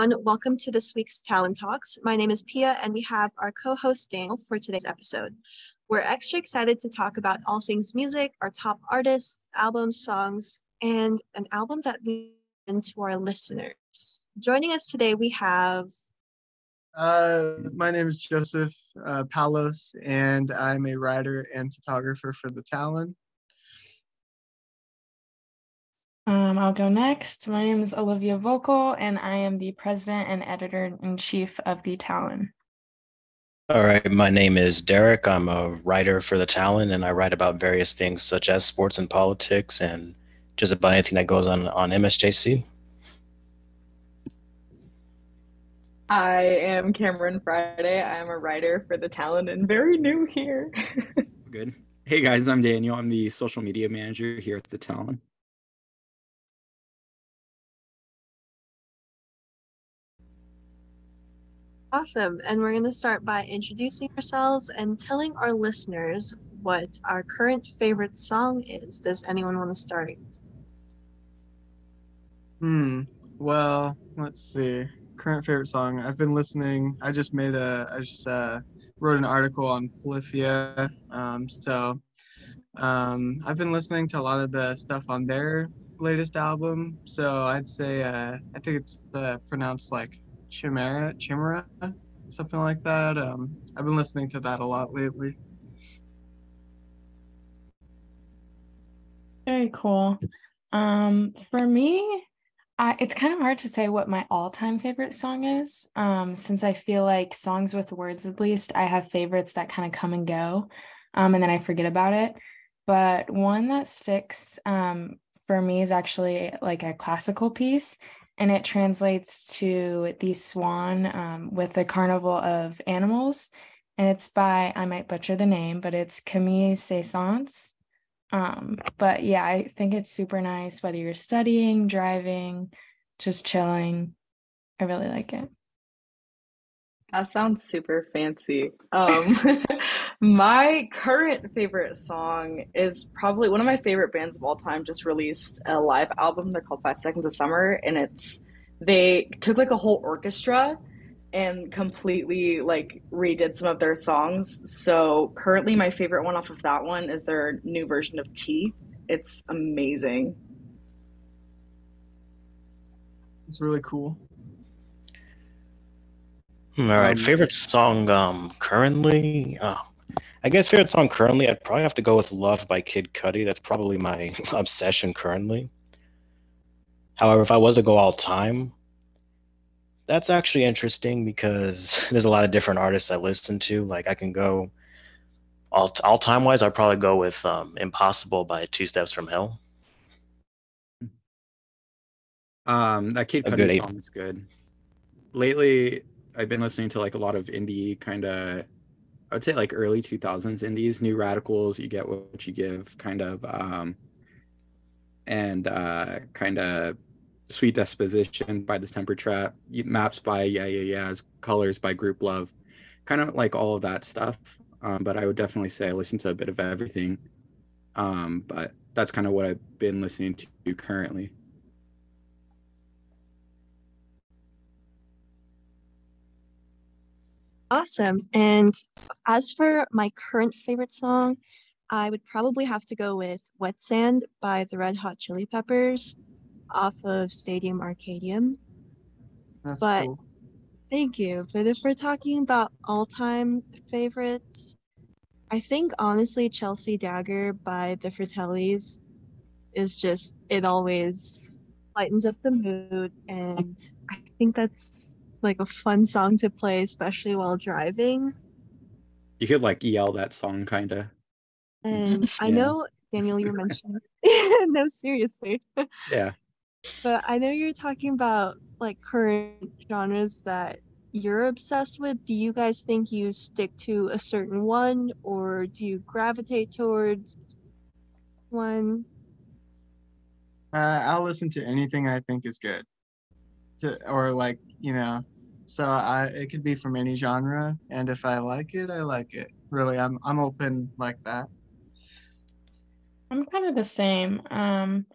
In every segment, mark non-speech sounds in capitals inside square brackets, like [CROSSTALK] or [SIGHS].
everyone. Welcome to this week's Talon Talks. My name is Pia, and we have our co host Daniel for today's episode. We're extra excited to talk about all things music, our top artists, albums, songs, and an album that we to our listeners. Joining us today, we have. Uh, my name is Joseph uh, Palos, and I'm a writer and photographer for The Talon. Um, I'll go next. My name is Olivia Vocal, and I am the president and editor in chief of The Talon. All right, my name is Derrick. I'm a writer for The Talon, and I write about various things such as sports and politics and just about anything that goes on on MSJC. I am Camryn Friday. I'm a writer for The Talon and very new here. [LAUGHS] Good. Hey guys, I'm Daniel. I'm the social media manager here at The Talon. Awesome. And we're going to start by introducing ourselves and telling our listeners what our current favorite song is. Does anyone want to start? Hmm. Well, let's see. Current favorite song. I've been listening. I just made a. I just uh, wrote an article on Polyphia. Um, so um, I've been listening to a lot of the stuff on their latest album. So I'd say uh, I think it's uh, pronounced like Chimera, Chimera, something like that. Um, I've been listening to that a lot lately. Very cool. Um, for me, I, it's kind of hard to say what my all-time favorite song is, um, since I feel like songs with words, at least, I have favorites that kind of come and go, um, and then I forget about it. But one that sticks um, for me is actually like a classical piece, and it translates to the swan um, with the carnival of animals and it's by i might butcher the name but it's camille saint-saens um, but yeah i think it's super nice whether you're studying driving just chilling i really like it that sounds super fancy. Um, [LAUGHS] my current favorite song is probably one of my favorite bands of all time. Just released a live album. They're called Five Seconds of Summer, and it's they took like a whole orchestra and completely like redid some of their songs. So currently, my favorite one off of that one is their new version of Tea. It's amazing. It's really cool. Hmm, all right, um, favorite song um currently. Uh, I guess favorite song currently, I'd probably have to go with "Love" by Kid Cudi. That's probably my [LAUGHS] obsession currently. However, if I was to go all time, that's actually interesting because [LAUGHS] there's a lot of different artists I listen to. Like I can go all all time wise, I'd probably go with um, "Impossible" by Two Steps from Hell. Um, that Kid Cudi song is good. Lately, I've been listening to like a lot of indie kind of I would say like early 2000s indies, new radicals, you get what you give kind of um and uh kind of sweet disposition by this temper trap, maps by yeah yeah yeahs, colors by Group Love, Kind of like all of that stuff. Um, but I would definitely say I listen to a bit of everything. Um, but that's kind of what I've been listening to currently. Awesome. And as for my current favorite song, I would probably have to go with Wet Sand by the Red Hot Chili Peppers off of Stadium Arcadium. That's but cool. thank you. But if we're talking about all time favorites, I think honestly Chelsea Dagger by the Fratellis is just it always lightens up the mood and I think that's like a fun song to play, especially while driving. You could like yell that song, kind of. And yeah. I know Daniel, you're mentioning. [LAUGHS] [LAUGHS] no, seriously. Yeah. But I know you're talking about like current genres that you're obsessed with. Do you guys think you stick to a certain one, or do you gravitate towards one? Uh, I'll listen to anything I think is good. to or like you know so i it could be from any genre and if i like it i like it really i'm i'm open like that i'm kind of the same um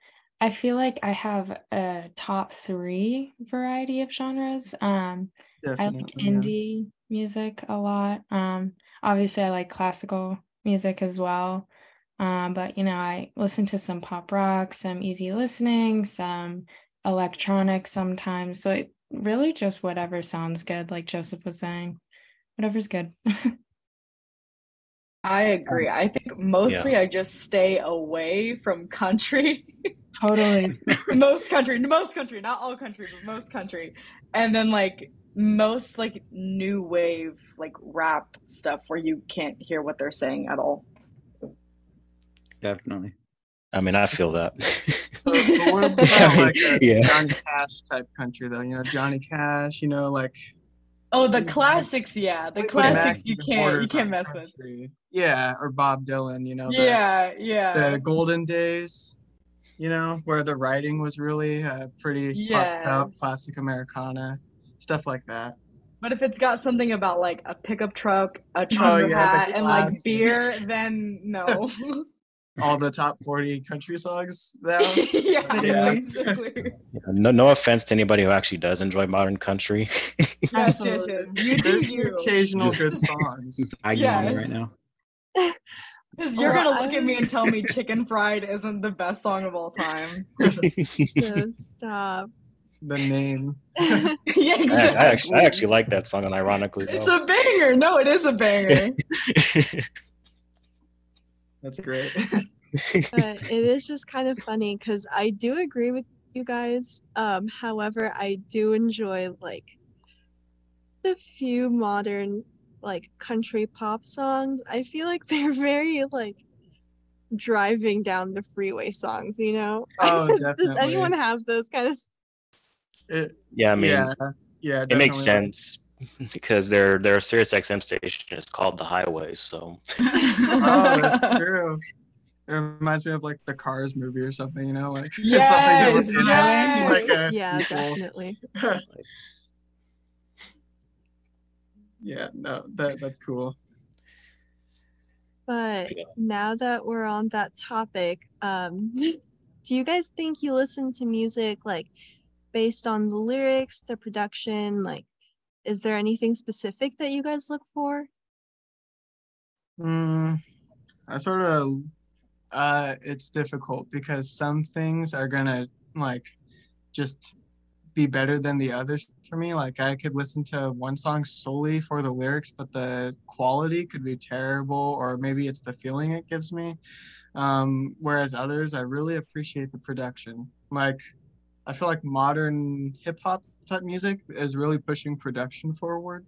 i feel like i have a top three variety of genres um Definitely, i like indie yeah. music a lot um obviously i like classical music as well um, but you know, I listen to some pop rock, some easy listening, some electronic sometimes. So it really just whatever sounds good, like Joseph was saying. Whatever's good. [LAUGHS] I agree. I think mostly yeah. I just stay away from country. [LAUGHS] totally. [LAUGHS] most country, most country, not all country, but most country. And then like most like new wave like rap stuff where you can't hear what they're saying at all. Definitely. I mean, I feel that. but, but what [LAUGHS] about like yeah. Johnny Cash type country though? You know, Johnny Cash. You know, like. Oh, the classics, yeah, the like classics you can't you can't mess country. with. Yeah, or Bob Dylan, you know. The, yeah, yeah. The golden days, you know, where the writing was really uh, pretty yes. heartfelt, classic Americana, stuff like that. But if it's got something about like a pickup truck, a trucker oh, yeah, hat, and like beer, then [LAUGHS] no. [LAUGHS] all the top 40 country songs now. [LAUGHS] yeah, yeah. No, no offense to anybody who actually does enjoy modern country. yes, yes, yes. You do you. occasional good songs. I yes. right now. Because you're gonna look at me and tell me [LAUGHS] "Chicken Fried" isn't the best song of all time. no, stop. The name. [LAUGHS] yeah, exactly. I, I, actually, I actually like that song, and ironically, it's though. a banger. No, it is a banger. [LAUGHS] That's great. but it is just kind of funny because I do agree with you guys. Um, however, I do enjoy like the few modern like country pop songs. I feel like [LAUGHS] they're very like driving down the freeway songs, you know? [LAUGHS] Oh. Does anyone have those kind of it, yeah, I mean yeah, yeah it makes sense [LAUGHS] because their their Sirius XM station is called the Highway. So. oh, that's true. It reminds me of like the Cars movie or something, you know, like yes, something yes. like a yeah, sequel. definitely. Yeah, no, that that's cool. But yeah. now that we're on that topic, um, [LAUGHS] do you guys think you listen to music like based on the lyrics, the production, like is there anything specific that you guys look for? Mm, I sort of, uh, it's difficult because some things are gonna like just be better than the others for me. Like I could listen to one song solely for the lyrics, but the quality could be terrible, or maybe it's the feeling it gives me. Um, whereas others, I really appreciate the production. Like I feel like modern hip hop type music is really pushing production forward.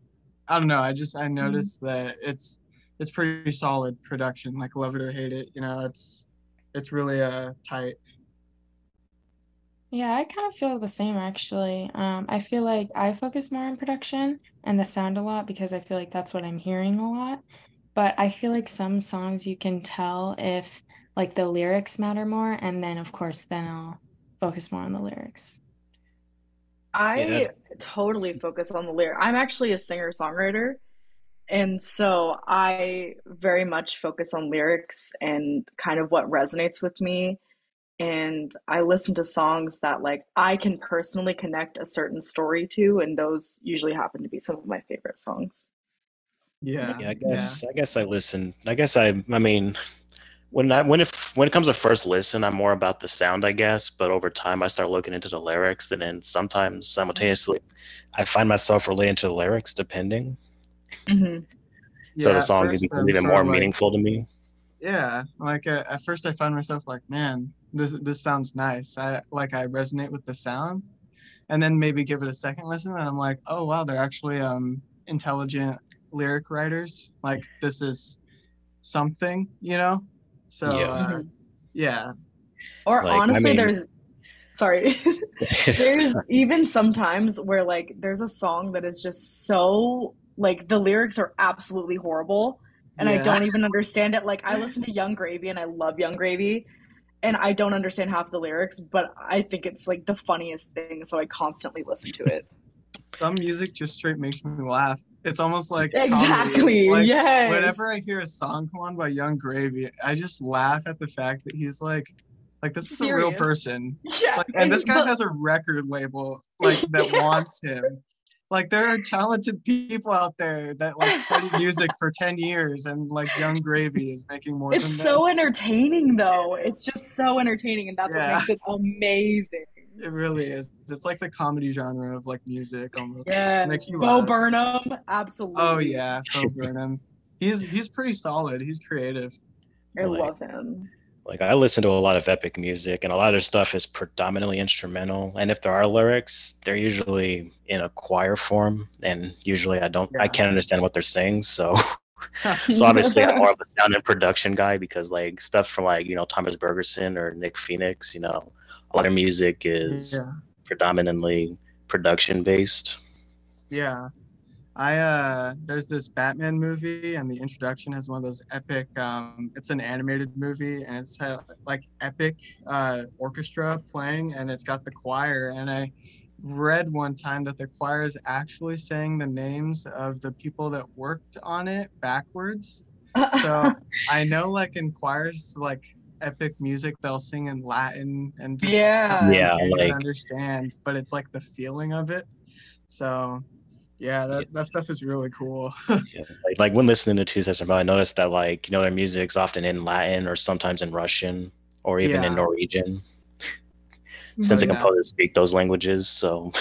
I don't know. I just I noticed mm-hmm. that it's it's pretty solid production. Like love it or hate it, you know, it's it's really uh tight. Yeah, I kind of feel the same actually. Um, I feel like I focus more on production and the sound a lot because I feel like that's what I'm hearing a lot. But I feel like some songs you can tell if like the lyrics matter more, and then of course then I'll focus more on the lyrics. I yeah. totally focus on the lyric. I'm actually a singer songwriter. And so I very much focus on lyrics and kind of what resonates with me. And I listen to songs that like I can personally connect a certain story to, and those usually happen to be some of my favorite songs. Yeah. Yeah, I guess yeah. I guess I listen. I guess I I mean when I when it when it comes to first listen, I'm more about the sound, I guess. But over time, I start looking into the lyrics, and then sometimes simultaneously, I find myself relating to the lyrics, depending. Mm-hmm. So yeah, the song can become even more like, meaningful to me. Yeah, like uh, at first, I found myself like, man, this this sounds nice. I like I resonate with the sound, and then maybe give it a second listen, and I'm like, oh wow, they're actually um intelligent lyric writers. Like this is something, you know so yeah, uh, yeah. Or like, honestly, I mean, there's sorry, [LAUGHS] there's even sometimes where like there's a song that is just so like the lyrics are absolutely horrible and yeah. I don't even [LAUGHS] understand it. Like I listen to Yung Gravy and I love Yung Gravy. and I don't understand half the lyrics, but I think it's like the funniest thing, so I constantly listen to it. Some music just straight makes me laugh. It's almost like exactly like, yes. Whenever I hear a song come on by Yung Gravy, I just laugh at the fact that he's like, like this is Serious. a real person. [LAUGHS] Yeah, like, and this guy but... has a record label like that [LAUGHS] yeah. wants him like there are talented people out there that like study music for 10 years and like Yung Gravy is making more it's so them. entertaining though. It's just so entertaining and that's yeah. what makes it amazing. It really is. It's like the comedy genre of like music almost. Yeah makes you bo laugh. burnham? Absolutely. Oh yeah. Bo burnham. He's he's pretty solid. He's creative. I love him like I listen to a lot of epic music, and a lot of their stuff is predominantly instrumental. And if there are lyrics, they're usually in a choir form, and usually I don't, yeah. I can't understand what they're saying. So, [LAUGHS] so obviously I'm [LAUGHS] more of a sound and production guy because like stuff from like you know Thomas Bergersen or Nick Phoenix, you know, a lot of music is yeah. predominantly production based. Yeah, I uh there's this Batman movie and the introduction has one of those epic um it's an animated movie and it's uh, like epic uh orchestra playing and it's got the choir and I read one time that the choir is actually saying the names of the people that worked on it backwards. [LAUGHS] so I know like in choirs like epic music they'll sing in Latin and just yeah yeah like understand but it's like the feeling of it. So yeah, that, that stuff is really cool. [LAUGHS] yeah, like, like when listening to Two Steps I noticed that like you know their music's often in Latin or sometimes in Russian or even yeah. in Norwegian. Since oh, the composers speak those languages, so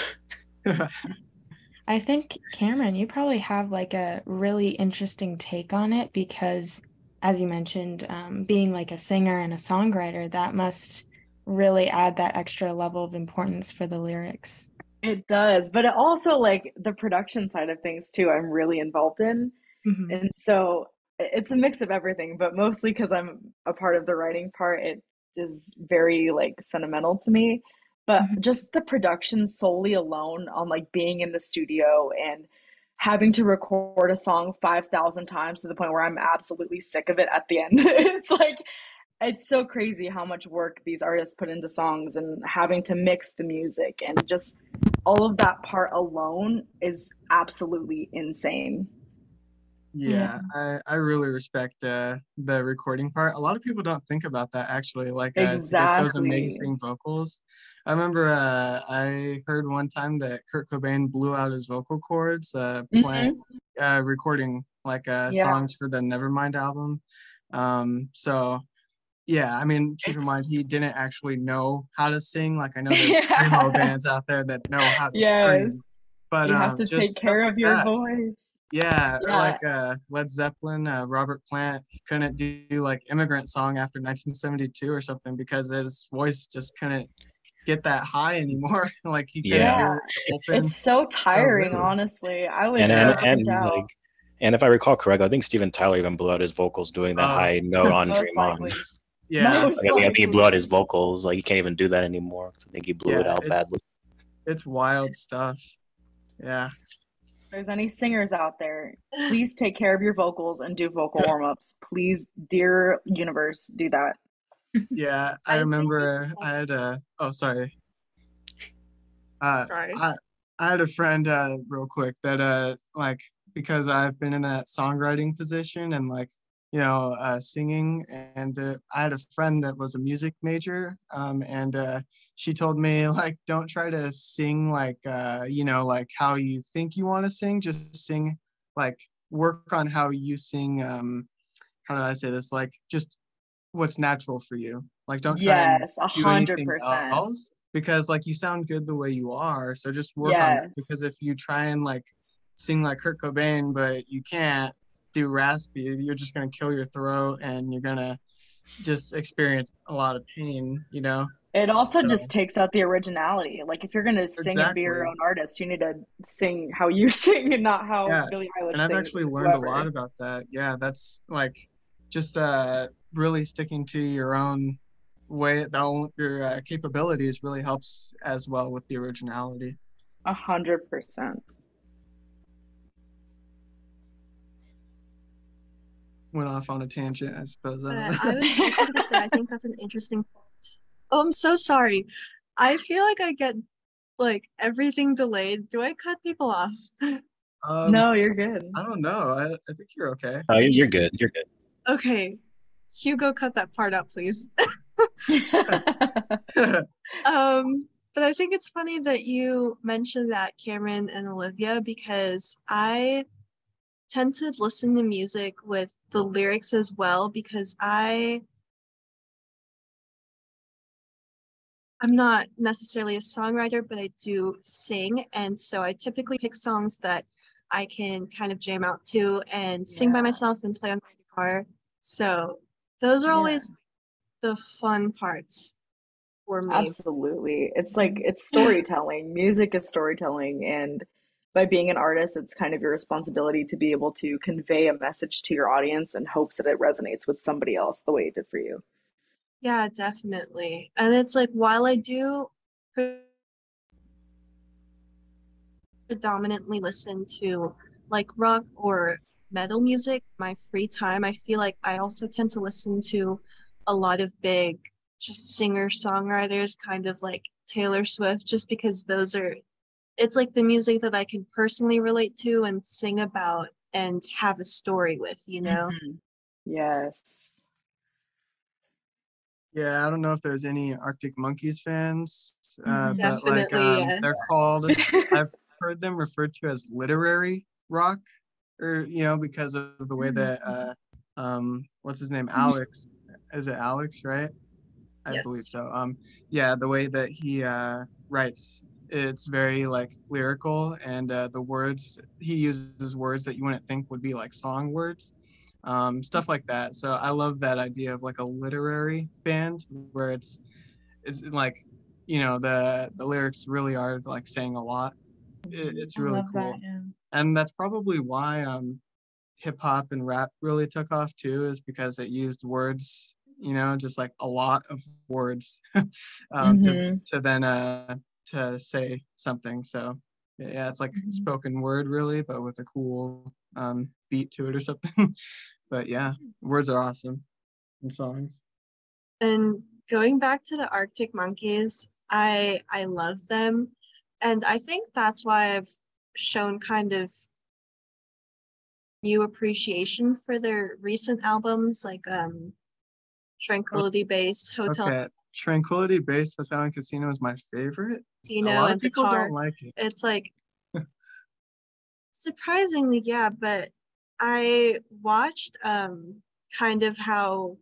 [LAUGHS] I think Camryn, you probably have like a really interesting take on it because, as you mentioned, um, being like a singer and a songwriter, that must really add that extra level of importance for the lyrics. It does, but it also like the production side of things too. I'm really involved in, mm-hmm. and so it's a mix of everything. But mostly because I'm a part of the writing part, it is very like sentimental to me. But mm-hmm. just the production solely alone on like being in the studio and having to record a song 5,000 times to the point where I'm absolutely sick of it at the end. [LAUGHS] it's like it's so crazy how much work these artists put into songs and having to mix the music and just all of that part alone is absolutely insane. Yeah, I, I really respect uh, the recording part. A lot of people don't think about that actually. Like uh, exactly. those amazing vocals. I remember uh, I heard one time that Kurt Cobain blew out his vocal cords uh, playing, mm-hmm. uh, recording like uh, yeah. songs for the Nevermind album. Um, so yeah, I mean, keep it's... in mind he didn't actually know how to sing. Like I know there's [LAUGHS] yeah. screamo bands out there that know how to yes. scream, but you have um, to take care of your that. voice. Yeah, yeah. like uh, Led Zeppelin, uh, Robert Plant he couldn't do like "Immigrant Song" after 1972 or something because his voice just couldn't get that high anymore. [LAUGHS] like he couldn't yeah, it it's so tiring. Oh, really? Honestly, I was and, so and, and like, and if I recall correctly, I think Steven Tyler even blew out his vocals doing that uh, high note [LAUGHS] on Dream On. Yeah, like, I, think, I think he blew out his vocals. Like he can't even do that anymore. I think he blew yeah, it out it's, badly. It's wild stuff. Yeah. If there's any singers out there, please take care of your vocals and do vocal warm ups. Please, dear universe, do that. [LAUGHS] Yeah, I, I remember I had a. Oh, sorry. Uh, sorry. I, I had a friend, uh, real quick, that uh, like because I've been in that songwriting position and like you know, uh, singing. And uh, I had a friend that was a music major, um, and uh, she told me [LAUGHS] like, don't try to sing like, uh, you know, like how you think you want to sing. Just sing, like, work on how you sing. Um, how do I say this? Like, just what's natural for you. Like, don't try yes, a hundred percent. Because like you sound good the way you are, so just work yes. on it. Because if you try and like sing like Kurt Cobain, but you can't, do raspy, you're just gonna kill your throat and you're gonna just experience a lot of pain, you know. It also so, just takes out the originality. Like if you're gonna sing exactly. and be your own artist, you need to sing how you [LAUGHS] sing and not how yeah. Billie Eilish. And I've actually learned whoever. a lot about that. Yeah, that's like just uh really sticking to your own way. The, your uh, capabilities really helps as well with the originality. A hundred percent. Went off on a tangent, I suppose. I, I was going to say, I think that's an interesting point. Oh, I'm so sorry. I feel like I get like everything delayed. Do I cut people off? Um, no, you're good. I don't know. I, I think you're okay. Oh, you're good. You're good. Okay. Hugo, cut that part out, please. [LAUGHS] [LAUGHS] um, but I think it's funny that you mentioned that Camryn and Olivia because I tend to listen to music with the lyrics as well because I I'm not necessarily a songwriter, but I do sing. And so I typically pick songs that I can kind of jam out to and yeah. sing by myself and play on my guitar. So those are yeah. always the fun parts for me. Absolutely. It's like it's storytelling. Music is storytelling and by being an artist, it's kind of your responsibility to be able to convey a message to your audience in hopes that it resonates with somebody else the way it did for you. Yeah, definitely. And it's like while I do predominantly listen to like rock or metal music my free time, I feel like I also tend to listen to a lot of big just singer songwriters kind of like Taylor Swift just because those are it's like the music that I can personally relate to and sing about and have a story with, you know? Mm-hmm. Yes. Yeah, I don't know if there's any Arctic Monkeys fans, uh, mm-hmm. but like um, yes. they're called. [LAUGHS] I've heard them referred to as literary rock, or you know, because of the way that mm-hmm. uh, um, what's his name, Alex, is it Alex, right? I yes. believe so. Um, yeah, the way that he uh, writes, it's very like lyrical, and uh, the words he uses words that you wouldn't think would be like song words um, stuff like that. So I love that idea of like a literary band where it's it's like you know the the lyrics really are like saying a lot. It, it's really cool, that, yeah. and that's probably why um, hip hop and rap really took off too, is because it used words. You know, just like a lot of words [LAUGHS] um, mm-hmm. to to then uh to say something. So yeah, it's like mm-hmm. spoken word really, but with a cool um, beat to it or [LAUGHS] something. but yeah, words are awesome in songs. And going back to the Arctic Monkeys, I I love them, and I think that's why I've shown kind of new appreciation for their recent albums, like um, Tranquility Base, Hotel. Okay. Tranquility Base Hotel and Casino is my favorite. Casino A lot of people don't like it. It's like [LAUGHS] surprisingly, yeah, but I watched um kind of how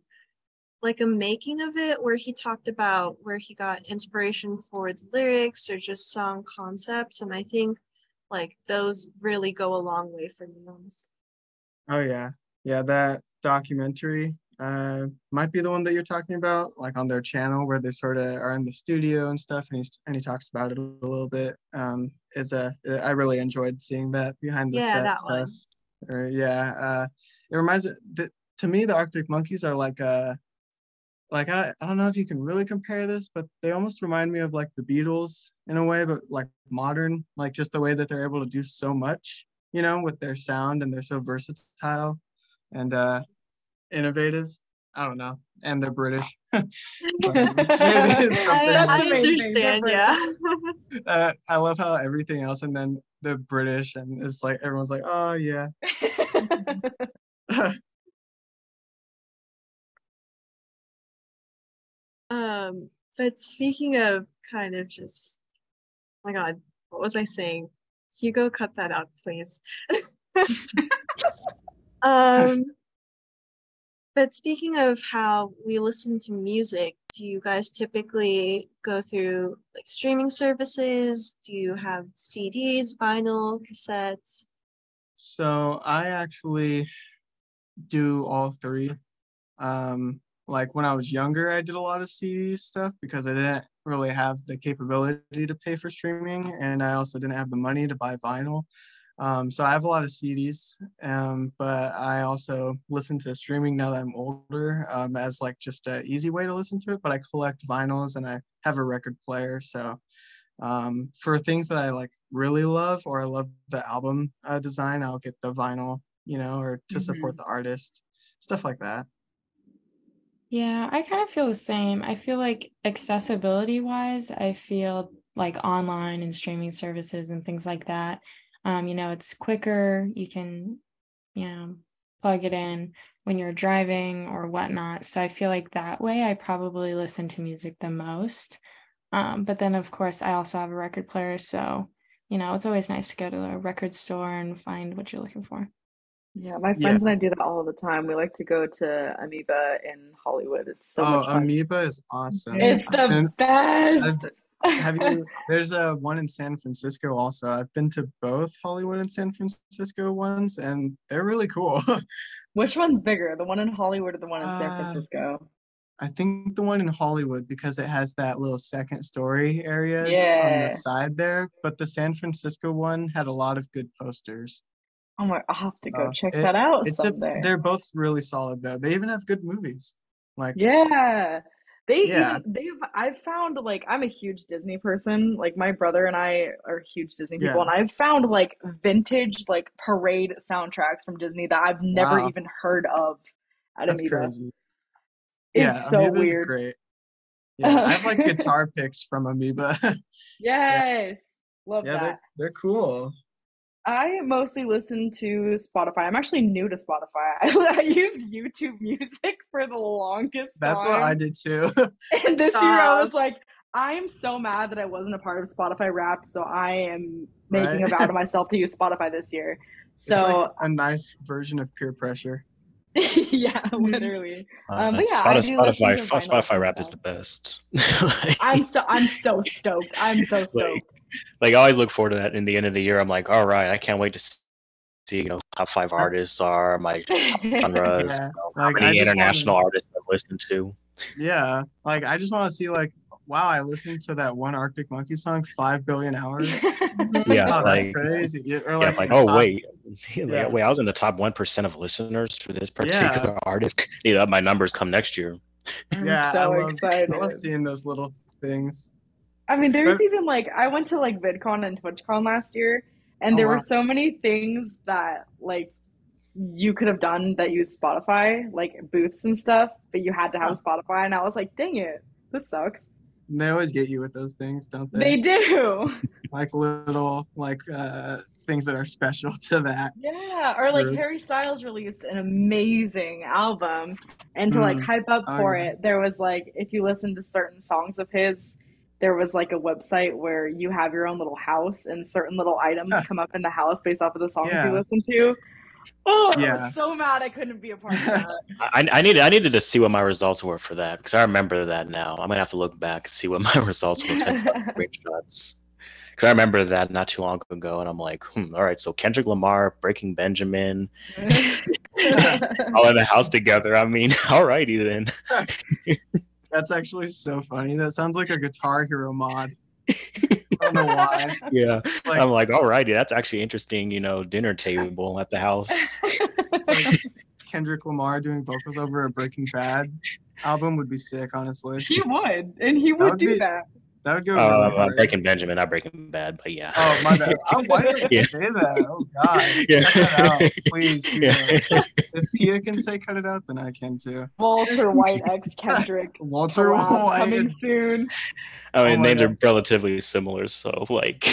like a making of it where he talked about where he got inspiration for the lyrics or just song concepts and I think like those really go a long way for me honestly. Oh yeah. Yeah, that documentary uh might be the one that you're talking about like on their channel where they sort of are in the studio and stuff and he's and he talks about it a little bit. Um it's a i really enjoyed seeing that behind the yeah, set stuff. one. Or yeah, uh, it reminds that to me the Arctic Monkeys are like uh like I, I don't know if you can really compare this, but they almost remind me of like the Beatles in a way, but like modern, like just the way that they're able to do so much, you know, with their sound and they're so versatile. And uh innovative. I don't know. And they're British. [LAUGHS] so, [LAUGHS] I, I understand, yeah. [LAUGHS] uh, I love how everything else and then the British and it's like everyone's like, oh yeah. um, but speaking of kind of just, oh my God, what was I saying? Hugo, cut that out, please. um, but speaking of how we listen to music, do you guys typically go through like streaming services? Do you have CDs, vinyl, cassettes? So I actually do all three. Um, like when I was younger, I did a lot of CD stuff because I didn't really have the capability to pay for streaming, and I also didn't have the money to buy vinyl. Um, so I have a lot of CDs, um, but I also listen to streaming now that I'm older um, as like just an easy way to listen to it. But I collect vinyls and I have a record player. So um, for things that I like really love or I love the album uh, design, I'll get the vinyl, you know, or to mm-hmm. support the artist, stuff like that. Yeah, I kind of feel the same. I feel like accessibility wise, I feel like online and streaming services and things like that. Um, you know, it's quicker. You can, you know, plug it in when you're driving or whatnot. So I feel like that way I probably listen to music the most. Um, but then, of course, I also have a record player. So, you know, it's always nice to go to a record store and find what you're looking for. Yeah, my friends yeah. and I do that all the time. We like to go to Amoeba in Hollywood. It's so oh, much fun. Amoeba is awesome. It's the been, best. I've, have [LAUGHS] you? There's a one in San Francisco also. I've been to both Hollywood and San Francisco ones, and they're really cool. [LAUGHS] Which one's bigger, the one in Hollywood or the one in San uh, Francisco? I think the one in Hollywood because it has that little second story area yeah. on the side there. But the San Francisco one had a lot of good posters. Oh my! I'll have to go check it, that out someday. A, they're both really solid though. They even have good movies. Like yeah, they yeah. Even, they've I've found like I'm a huge Disney person. Like my brother and I are huge Disney people, yeah. and I've found like vintage like parade soundtracks from Disney that I've never wow. even heard of at That's Amoeba. Crazy. It's yeah, so Amoeba's weird. Great. Yeah, I have like [LAUGHS] guitar picks from Amoeba. [LAUGHS] yes, love yeah, that. They're, they're cool. I mostly listen to Spotify. I'm actually new to Spotify. I, [LAUGHS] I used YouTube Music for the longest time. That's time. what I did too. [LAUGHS] and this year I was like, I am so mad that I wasn't a part of Spotify Wrapped, so I am making right? a vow to [LAUGHS] myself to use Spotify this year. So like a nice version of peer pressure. yeah, literally. Uh, um, but yeah, Spotify, Spotify, Spotify Wrapped is the best. like, I'm so I'm so stoked. I'm so stoked. Like, like I always look forward to that in the end of the year. I'm like, all right, I can't wait to see, you know, top five artists are my [LAUGHS] genres, yeah. you know, how many international wanna... artists I've listened to. Yeah, like I just want to see like, wow, I listened to that one Arctic Monkey song five billion hours. [LAUGHS] yeah, oh, that's like, crazy. Or like, yeah, like oh top... wait, [LAUGHS] like, yeah. wait, I was in the top one percent of listeners for this particular yeah. artist. You know, my numbers come next year. I'm yeah, so I love, excited. I love seeing those little things. I mean, there's even like I went to like VidCon and TwitchCon last year, and oh, there wow. were so many things that like you could have done that use Spotify, like booths and stuff, but you had to have oh. Spotify, and I was like, dang it, this sucks. They always get you with those things, don't they? They do. [LAUGHS] like little like uh things that are special to that. Yeah, or like group. Harry Styles released an amazing album, and to mm. like hype up oh, for yeah. it, there was like if you listen to certain songs of his, there was like a website where you have your own little house and certain little items come up in the house based off of the songs yeah. you listen to. Oh, yeah. I was so mad I couldn't be a part of [LAUGHS] that. I, I needed I needed to see what my results were for that because I remember that now. I'm gonna have to look back and see what my [LAUGHS] results were. [LAUGHS] Screenshots. Because I remember that not too long ago, and I'm like, hmm, all right, so Kendrick Lamar, Breaking Benjamin, all in the house together. I mean, all righty then. That's actually so funny. That sounds like a Guitar Hero mod. I don't know why. [LAUGHS] Yeah. Like, I'm like, alrighty, that's actually interesting, you know, dinner table at the house. Like Kendrick Lamar doing vocals over a Breaking Bad album would be sick, honestly. He would, and he would, would do be, that. That would go. Uh, really Breaking Benjamin, not Breaking Bad, but yeah. Oh my bad. [LAUGHS] Oh, why did yeah. say that? Oh God. [LAUGHS] Yeah. Cut that out, please. Yeah. If Pia can say cut it out, then I can too. Walter White X Kendrick. [LAUGHS] Walter White coming soon. I mean, oh names God. are relatively similar, so like,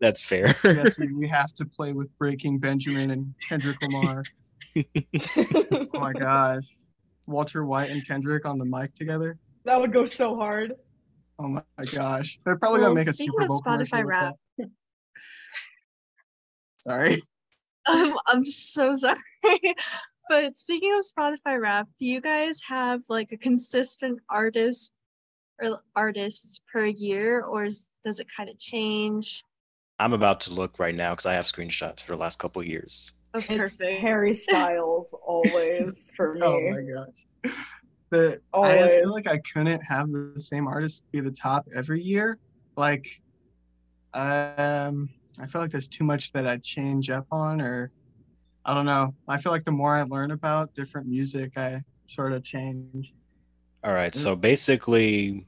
that's fair. Jesse, we have to play with Breaking Benjamin and Kendrick Lamar. oh my gosh. Walter White and Kendrick on the mic together. That would go so hard. Oh my gosh. They're probably well, gonna make a Super Bowl Spotify rap. [LAUGHS] sorry. Um, I'm so [LAUGHS] sorry. but speaking of Spotify rap, do you guys have like a consistent artist or artists per year or is, does it kind of change? I'm about to look right now because I have screenshots for the last couple years. Oh, perfect. Harry [LAUGHS] Styles always for me. Oh my gosh but Always. I feel like I couldn't have the same artist be the top every year. Like, um, I feel like there's too much that I change up on, or I don't know. I feel like the more I learn about different music, I sort of change. All right. So basically,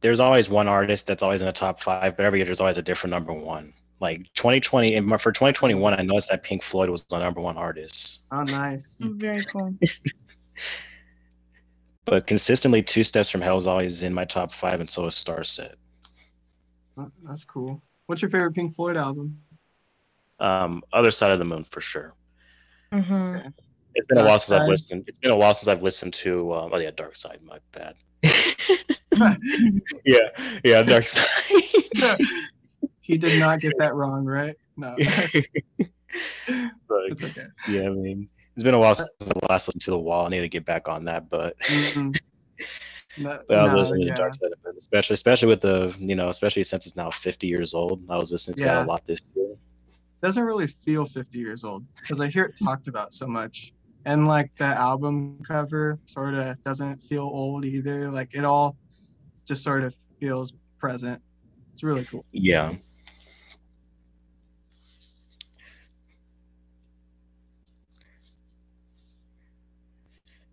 there's always one artist that's always in the top five, but every year there's always a different number one. Like 2020, and for 2021, I noticed that Pink Floyd was the number one artist. Oh, nice. Very cool. [LAUGHS] But consistently, Two Steps from Hell is always in my top five, and so is Starset. That's cool. What's your favorite Pink Floyd album? Um, Other Side of the Moon for sure. Mm-hmm. Okay. It's been Dark a while since Side? I've listened. It's been a while since I've listened to. Um, oh yeah, Dark Side. My bad. [LAUGHS] yeah, yeah, Dark [LAUGHS] Side. he did not get [LAUGHS] that wrong, right? No, but, it's okay. yeah, I mean, it's been a while since I last listened to The Wall. I need to get back on that, but. [LAUGHS] Mhm. No- But I was no, listening yeah. to Dark Side of Moon, especially especially with the you know especially since it's now 50 years old. I was listening to Yeah. that a lot this year. doesn't really feel 50 years old because I hear it talked about so much. And like the album cover sort of doesn't feel old either. Like it all just sort of feels present. It's really cool. Yeah.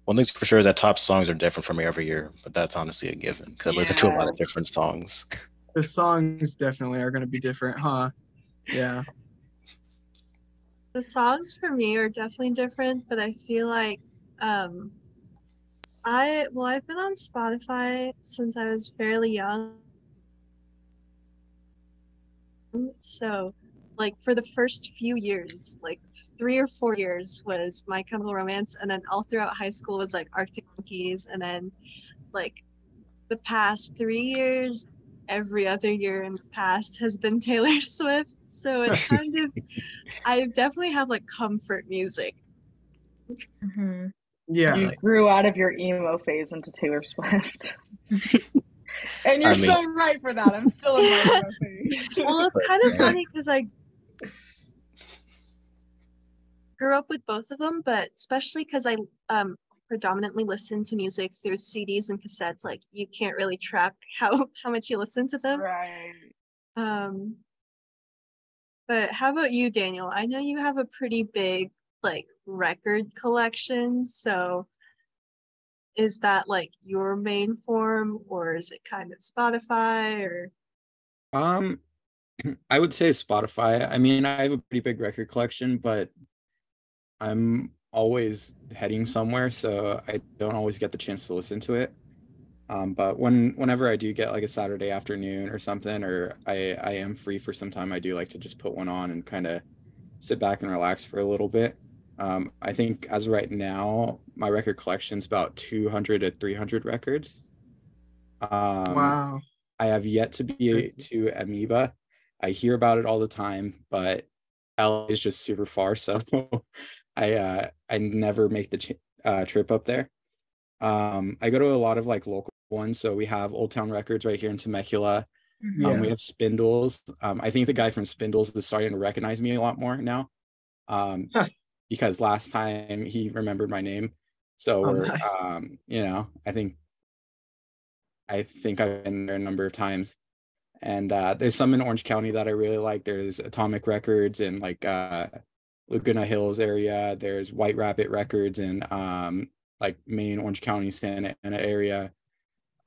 One thing's for sure is that top songs are different for me every year, but that's honestly a given because I listen to a lot of different songs. The songs definitely are going to be different, huh? Yeah. The songs for me are definitely different, but I feel like um I well I've been on Spotify since I was fairly young. So like for the first few years, like three or four years was My Chemical Romance and then all throughout high school was like Arctic Monkeys and then like the past three years every other year in the past has been [LAUGHS] Taylor Swift. So it [LAUGHS] kind of I definitely have like comfort music. Mm-hmm. Yeah. You grew out of your emo phase into Taylor Swift. [LAUGHS] and you're I so right for that. I'm still in my emo phase. Well, it's kind of funny because I grew up with both of them, but especially because I um predominantly listen to music through CDs and cassettes. Like you can't really track [LAUGHS] how how much you listen to those. right. Um, but how about you, Daniel? I know you have a pretty big like record collection, so is that like your main form or is it kind of Spotify or Um, [CLEARS THROAT] I would say Spotify. I mean, I have a pretty big record collection, but I'm always heading somewhere, so I don't always get the chance to listen to it. Um, but when whenever I do get like a Saturday afternoon or something, or I I am free for some time, I do like to just put one on and kind of sit back and relax for a little bit. Um, I think as of right now, my record collection's about 200 to 300 records. Um, wow. I have yet to be Crazy. to Amoeba. I hear about it all the time, but LA is just super far, [LAUGHS] so I uh, I never make the ch- uh, trip up there. Um, I go to a lot of like local ones, so we have Old Town Records right here in Temecula. Mm-hmm. Um, we have Spindles. Um, I think the guy from Spindles is starting to recognize me a lot more now, um, Huh. because last time he remembered my name. So Oh, we're, nice. um, you know, I think I think I've been there a number of times. And uh, there's some in Orange County that I really like. There's Atomic Records and like uh, Laguna Hills area. There's White Rabbit Records in um, like Maine, Orange County, Santa Ana area.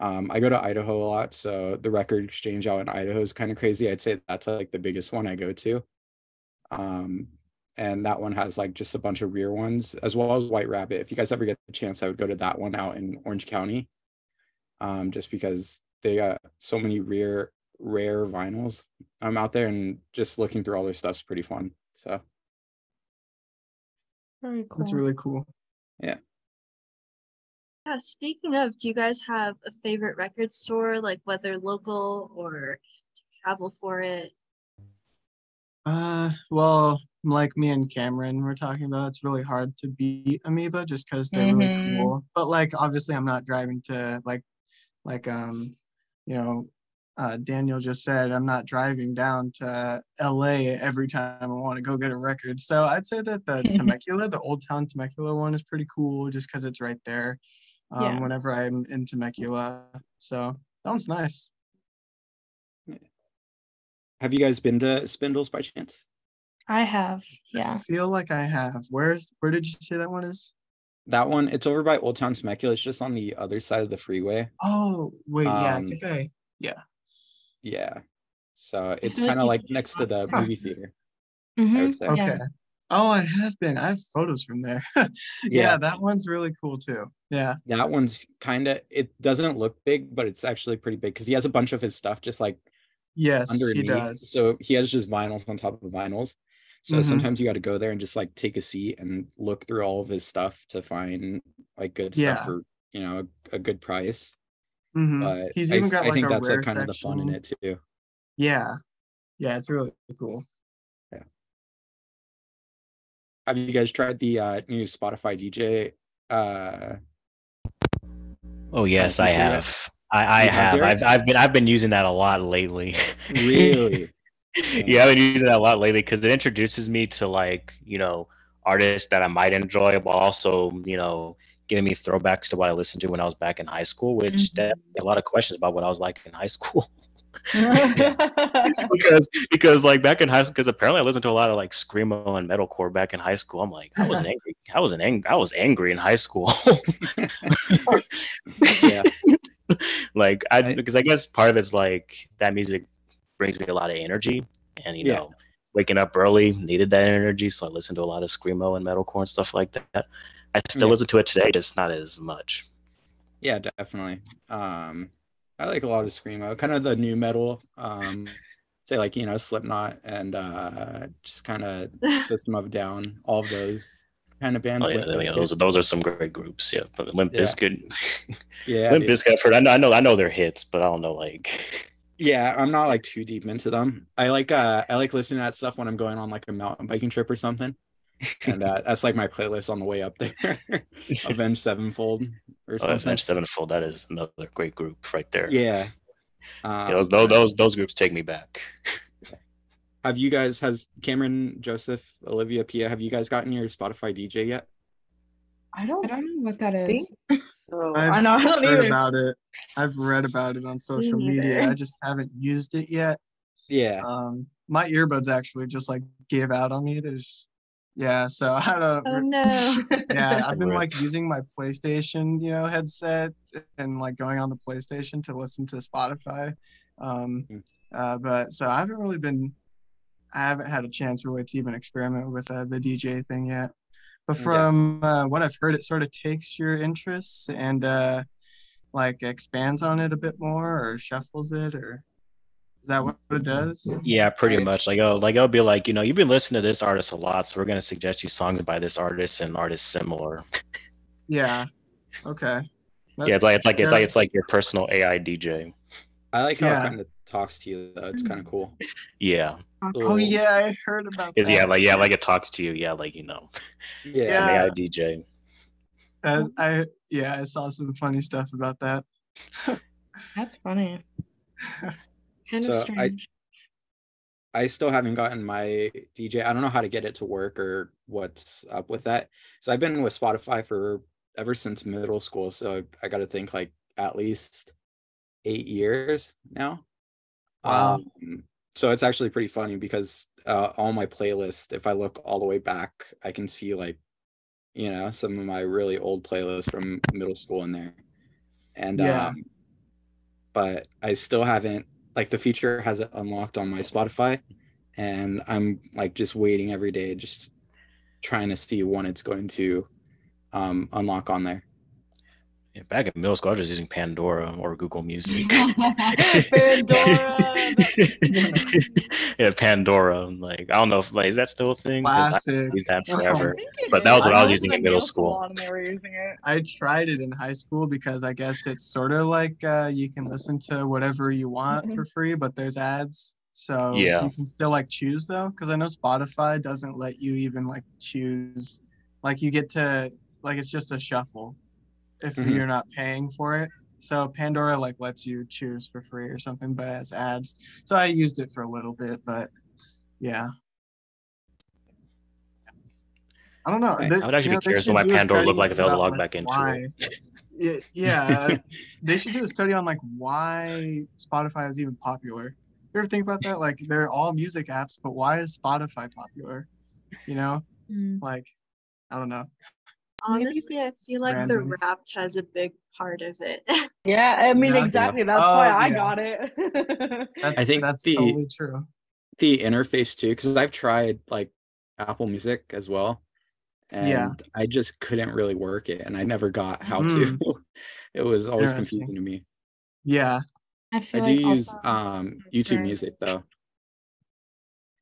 Um, I go to Idaho a lot, so the record exchange out in Idaho is kind of crazy. I'd say that's like the biggest one I go to. Um, and that one has like just a bunch of rear ones as well as White Rabbit. If you guys ever get the chance, I would go to that one out in Orange County. Um, just because they got so many rare rare vinyls um out there and just looking through all their stuff's pretty fun. So Very cool. That's really cool. Yeah, Yeah. speaking of, do you guys have a favorite record store, like whether local or to travel for it? Uh, well, like me and Camryn were talking about, it's really hard to beat Amoeba just because they're Mhm. really cool. But like, obviously, I'm not driving to like, like um, you know, uh, Daniel just said, I'm not driving down to LA every time I want to go get a record. So I'd say that the [LAUGHS] Temecula, the Old Town Temecula one, is pretty cool just because it's right there. Um, Yeah. whenever I'm in Temecula, so that one's nice. have you guys been to Spindles by chance? I have, yeah. I feel like I have. Where's where did you say that one is? That one, it's over by Old Town Temecula. It's just on the other side of the freeway. Oh wait, yeah, I Um, think I Yeah. So it's kind of like next to the movie theater, I Mhm, would say. okay. Yeah. Oh, I have been. I have photos from there. [LAUGHS] yeah, yeah, that one's really cool too. Yeah. That one's kind of it doesn't look big, but it's actually pretty big because he has a bunch of his stuff just like yes, underneath. He does. So he has just vinyls on top of vinyls. So mm-hmm. sometimes you got to go there and just like take a seat and look through all of his stuff to find like good stuff yeah. for you know a, a good price. Mm-hmm. But he's even I, got like I think that's like kind section. of the fun in it too. Yeah, yeah, it's really cool. Yeah. Have you guys tried the uh, new Spotify DJ? Uh... Oh yes, I have. I, I have. I've I've been I've been using that a lot lately. Really? [LAUGHS] yeah, I've been using that a lot lately because it introduces me to like you know artists that I might enjoy, but also you know giving me throwbacks to what I listened to when I was back in high school, which mm-hmm. a lot of questions about what I was like in high school. [LAUGHS] because because like back in high school, because apparently I listened to a lot of like screamo and metalcore back in high school. I'm like, I was angry. I was an ang- I was angry in high school. [LAUGHS] yeah, [LAUGHS] like I because I guess part of it's like that music brings me a lot of energy, and you yeah. know, waking up early needed that energy, so I listened to a lot of screamo and metalcore and stuff like that. I still yeah. listen to it today, just not as much. Yeah, definitely. Um, I like a lot of screamo, kind of the new metal. Um, say like you know Slipknot and uh, just kind of [LAUGHS] System of Down, all of those kind of bands. Oh, yeah, like yeah, those are those are some great groups. Yeah, but Limp yeah. Bizkit. yeah, [LAUGHS] Limp Bizkit. I've heard. I know, I know. I know their hits, but I don't know like. [LAUGHS] Yeah, I'm not like too deep into them. I like uh I like listening to that stuff when I'm going on like a mountain biking trip or something. And uh, that's like my playlist on the way up there. [LAUGHS] Avenged Sevenfold or something. Oh, Avenged Sevenfold. That is another great group right there. Yeah. Um, yeah those, those, those those groups take me back. [LAUGHS] Have you guys has Camryn, Joseph, Olivia, Pia? Have you guys gotten your Spotify DJ yet? I don't. I don't know what that is. [LAUGHS] So I've I know. I don't heard either. about it. I've read about it on social media. I just haven't used it yet. Yeah. Um, my earbuds actually just like gave out on me. There's yeah, so [LAUGHS] I had a oh no. [LAUGHS] yeah, I've been like using my PlayStation, you know, headset and like going on the PlayStation to listen to Spotify. Um, mm. uh, but so I haven't really been, I haven't had a chance really to even experiment with uh, the DJ thing yet. But from uh, what I've heard, it sort of takes your interests and uh, like expands on it a bit more or shuffles it or is that what it does? Yeah, pretty much. Like oh, like it'll be like you know you've been listening to this artist a lot, so we're gonna suggest you songs by this artist and artists similar. [LAUGHS] Yeah. Okay. That, yeah, it's like it's like yeah. it's like it's like your personal AI DJ. I like how yeah. it kind of talks to you though. It's kind of cool. Yeah. Oh yeah, I heard about that. Yeah, like yeah, like it talks to you. Yeah, like you know. Yeah. AI DJ. Uh, I yeah, I saw some funny stuff about that. [LAUGHS] That's funny. [LAUGHS] Kind of so strange. I, I still haven't gotten my DJ. I don't know how to get it to work or what's up with that. So I've been with Spotify for ever since middle school. So I got to think like at least eight years now. Wow. Um, so it's actually pretty funny because uh, all my playlists, if I look all the way back, I can see like, you know, some of my really old playlists from middle school in there. And yeah. um, but I still haven't like the feature has it unlocked on my Spotify, and I'm like just waiting every day, just trying to see when it's going to um, unlock on there. Yeah, back in middle school, I was just using Pandora or Google Music. [LAUGHS] Pandora. [LAUGHS] yeah, Pandora. Like I don't know if like is that still a thing? Classic. I used that forever. but that was what I, I was using in middle school. They were using it. I tried it in high school because I guess it's sort of like uh, you can listen to whatever you want mm-hmm. for free, but there's ads. So yeah. you can still like choose though, because I know Spotify doesn't let you even like choose. Like you get to like it's just a shuffle if mm-hmm. you're not paying for it. So Pandora like lets you choose for free or something, but as ads. So I used it for a little bit, but yeah. I don't know. I would actually you know, be curious what my Pandora looked like if I was logged like, back into why, it. [LAUGHS] Yeah, [LAUGHS] they should do a study on like why Spotify is even popular. You ever think about that? Like they're all music apps, but why is Spotify popular? You know, mm. like I don't know. Honestly, I feel like Random. the rap has a big part of it. [LAUGHS] Yeah, I mean yeah, exactly. That's oh, why I yeah. got it. [LAUGHS] I think that's the, totally true. The interface too, because I've tried like Apple Music as well. And Yeah. I just couldn't really work it and I never got how Mm. to. [LAUGHS] it was always confusing to me. Yeah. I I feel do like use also, um YouTube very- Music though.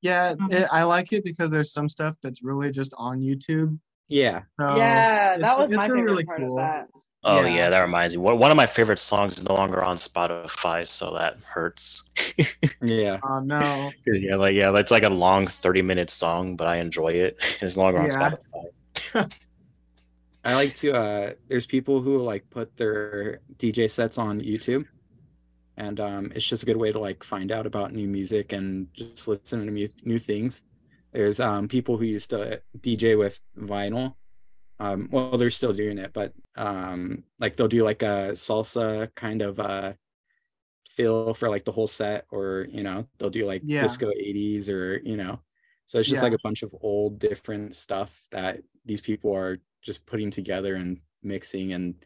Yeah, it, I like it because there's some stuff that's really just on YouTube. Yeah. So yeah, that it's- was my it's favorite really part cool. of that. Oh Yeah. yeah. that reminds me. One one of my favorite songs is no longer on Spotify, so that hurts. [LAUGHS] Yeah. Oh no. [LAUGHS] yeah, like yeah, it's like a long thirty minute song, but I enjoy it. [LAUGHS] It's no longer on Spotify. I like to uh there's people who like put their DJ sets on YouTube. And um it's just a good way to like find out about new music and just listen to new, new things. There's um people who used to DJ with vinyl. Um well they're still doing it, but um like they'll do like a salsa kind of uh feel for like the whole set or you know, they'll do like Yeah. disco 80s or you know. So it's just Yeah. like a bunch of old different stuff that these people are just putting together and mixing and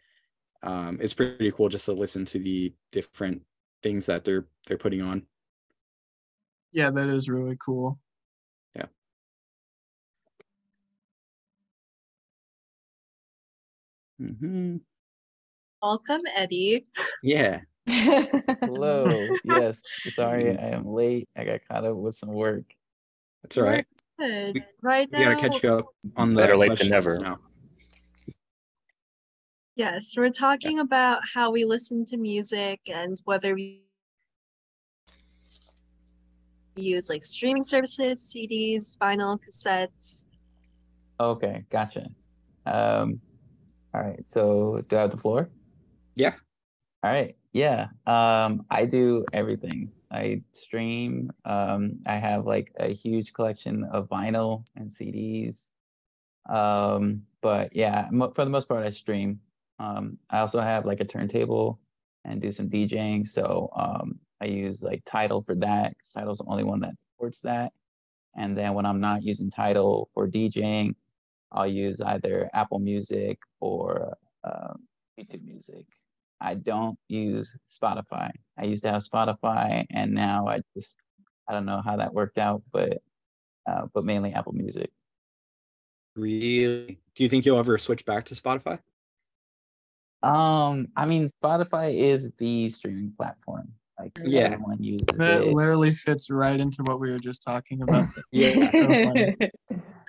um, it's pretty cool just to listen to the different things that they're they're putting on. Yeah, that is really cool. Hmm Welcome, Eddie. Yeah, [LAUGHS] Hello. yes. Sorry, I am late. I got caught up with some work. that's all right. Good. We- Right We now, gotta catch you up on the Better late than never. now. yes, we're talking about how we listen to music and whether we use like streaming services, CDs, vinyl, cassettes. Okay, gotcha. Um, all right. So do I have the floor? Yeah. All right. Yeah. Um, I do everything. I stream. Um, I have like a huge collection of vinyl and CDs. Um, but yeah, for the most part, I stream. Um, I also have like a turntable and do some DJing. So um, I use like Tidal for that. Tidal's the only one that supports that. And then when I'm not using Tidal for DJing, I'll use either Apple Music or um, YouTube Music. I don't use Spotify. I used to have Spotify, and now I just I don't know how that worked out, but uh, but mainly Apple Music. Really? Do you think you'll ever switch back to Spotify? Um, I mean, Spotify is the streaming platform. Like Yeah. everyone uses That it. literally fits right into what we were just talking about. [LAUGHS] Yeah. so funny.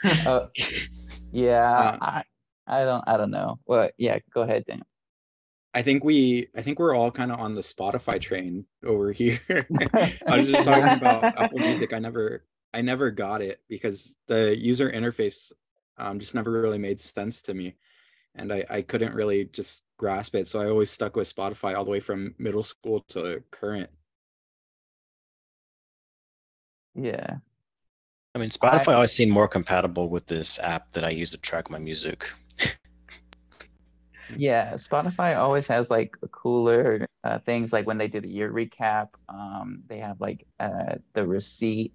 Uh, [LAUGHS] yeah, Uh, I I don't I don't know. Well, yeah, go ahead, Dan. I think we I think we're all kind of on the Spotify train over here. [LAUGHS] I was just talking [LAUGHS] about Apple Music. I never I never got it because the user interface um, just never really made sense to me. And I, I couldn't really just grasp it. So I always stuck with Spotify all the way from middle school to current. Yeah. I mean, Spotify always seemed more compatible with this app that I use to track my music. [LAUGHS] Yeah, Spotify always has like cooler uh, things like when they do the year recap, um, they have like uh, the receipt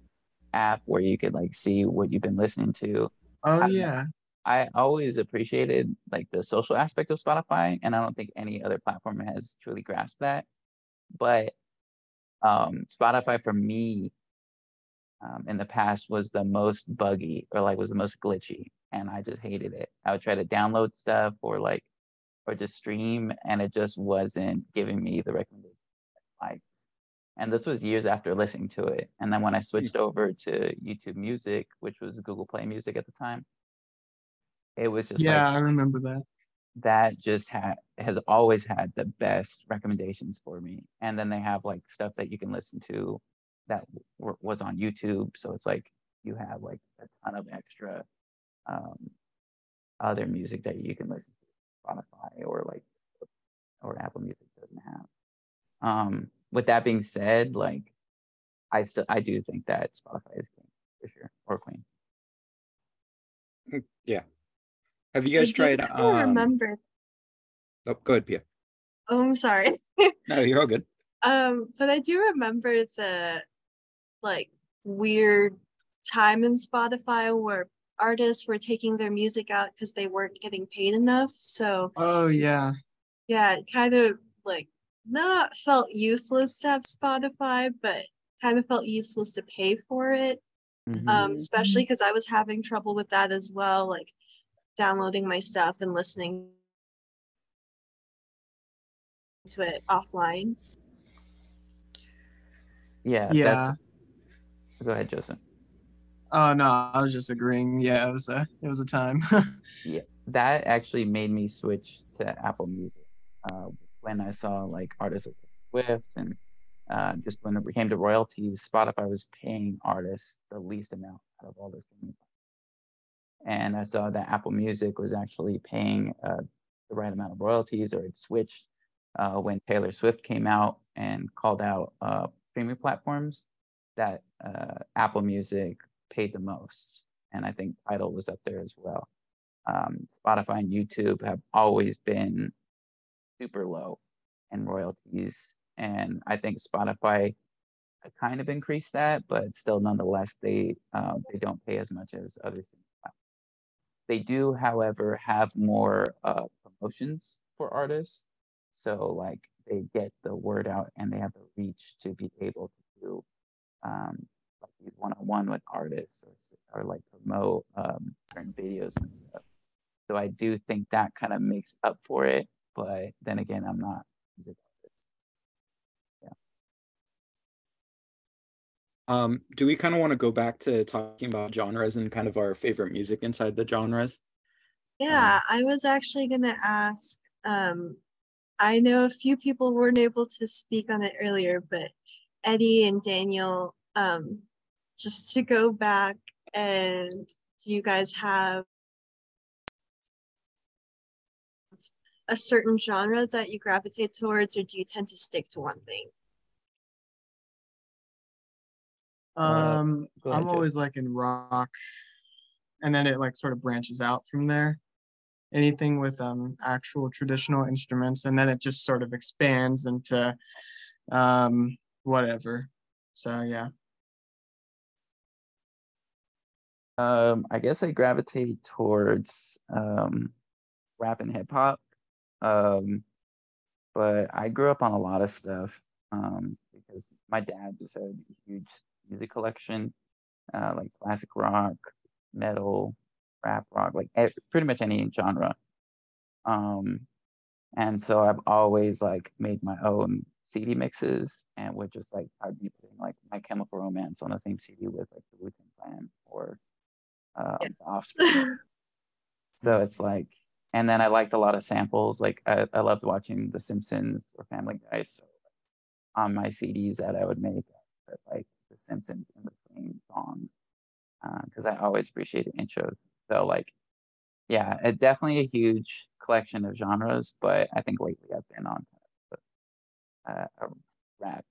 app where you could like see what you've been listening to. Oh I- yeah. I always appreciated like the social aspect of Spotify, and I don't think any other platform has truly grasped that. But um, Spotify for me um, in the past was the most buggy or like was the most glitchy, and I just hated it. I would try to download stuff or like or just stream, and it just wasn't giving me the recommendation I liked. And this was years after listening to it. And then when I switched over to YouTube Music, which was Google Play Music at the time, it was just Yeah, like I remember that. that just had has always had the best recommendations for me and then they have like stuff that you can listen to that w- was on youtube so it's like you have like a ton of extra um other music that you can listen to spotify or like or apple music doesn't have um with that being said like i still i do think that spotify is king for sure or queen [LAUGHS] Yeah. Have you guys I do tried kinda um remember. oh go ahead, Pia. Oh, I'm sorry. No, you're all good. [LAUGHS] Um, but I do remember the like weird time in Spotify where artists were taking their music out because they weren't getting paid enough. So Oh yeah. yeah, it kind of like not felt useless to have Spotify, but kind of felt useless to pay for it. mm-hmm. um, especially because I was having trouble with that as well, like downloading my stuff and listening to it offline. Yeah. Yeah. Go ahead, Joseph. Oh no, I was just agreeing. Yeah, it was a it was a time. [LAUGHS] yeah, that actually made me switch to Apple Music uh, when I saw like artists like Swift and uh, just when it came to royalties, Spotify was paying artists the least amount out of all those streaming and I saw that Apple Music was actually paying uh, the right amount of royalties, or it switched uh, when Taylor Swift came out and called out uh, streaming platforms that uh, Apple Music paid the most, and I think Tidal was up there as well. Um, Spotify and YouTube have always been super low in royalties, and I think Spotify kind of increased that, but still, nonetheless, they uh, they don't pay as much as other things. They do, however, have more uh, promotions for artists, so like they get the word out and they have the reach to be able to do um, like these one-on-one with artists or, or like promote um, certain videos and stuff. So I do think that kind of makes up for it. But then again, I'm not music artist. Yeah. Um, do we kind of want to go back to talking about genres and kind of our favorite music inside the genres? Yeah, um, I was actually gonna ask. Um, I know a few people weren't able to speak on it earlier, but Eddie and Daniel, um, just to go back and do you guys have a certain genre that you gravitate towards or do you tend to stick to one thing? Um, ahead, I'm always like in rock and then it like sort of branches out from there. Anything with um actual traditional instruments and then it just sort of expands into um whatever. So yeah. Um, I guess I gravitate towards um, rap and hip hop. Um, but I grew up on a lot of stuff um, because my dad just had a huge music collection, uh, like classic rock, metal, rap rock, like pretty much any genre. Um, and so I've always like made my own CD mixes and would just like I'd be putting like My Chemical Romance on the same CD with like the Wu Tang Clan or um, yeah. Offspring. [LAUGHS] so it's like, and then I liked a lot of samples. Like I, I loved watching The Simpsons or Family Guy. So on my CDs that I would make, put like The Simpsons in between songs because uh, I always appreciated intros. So like, yeah, it definitely a huge collection of genres, but I think lately I've been on uh, rap.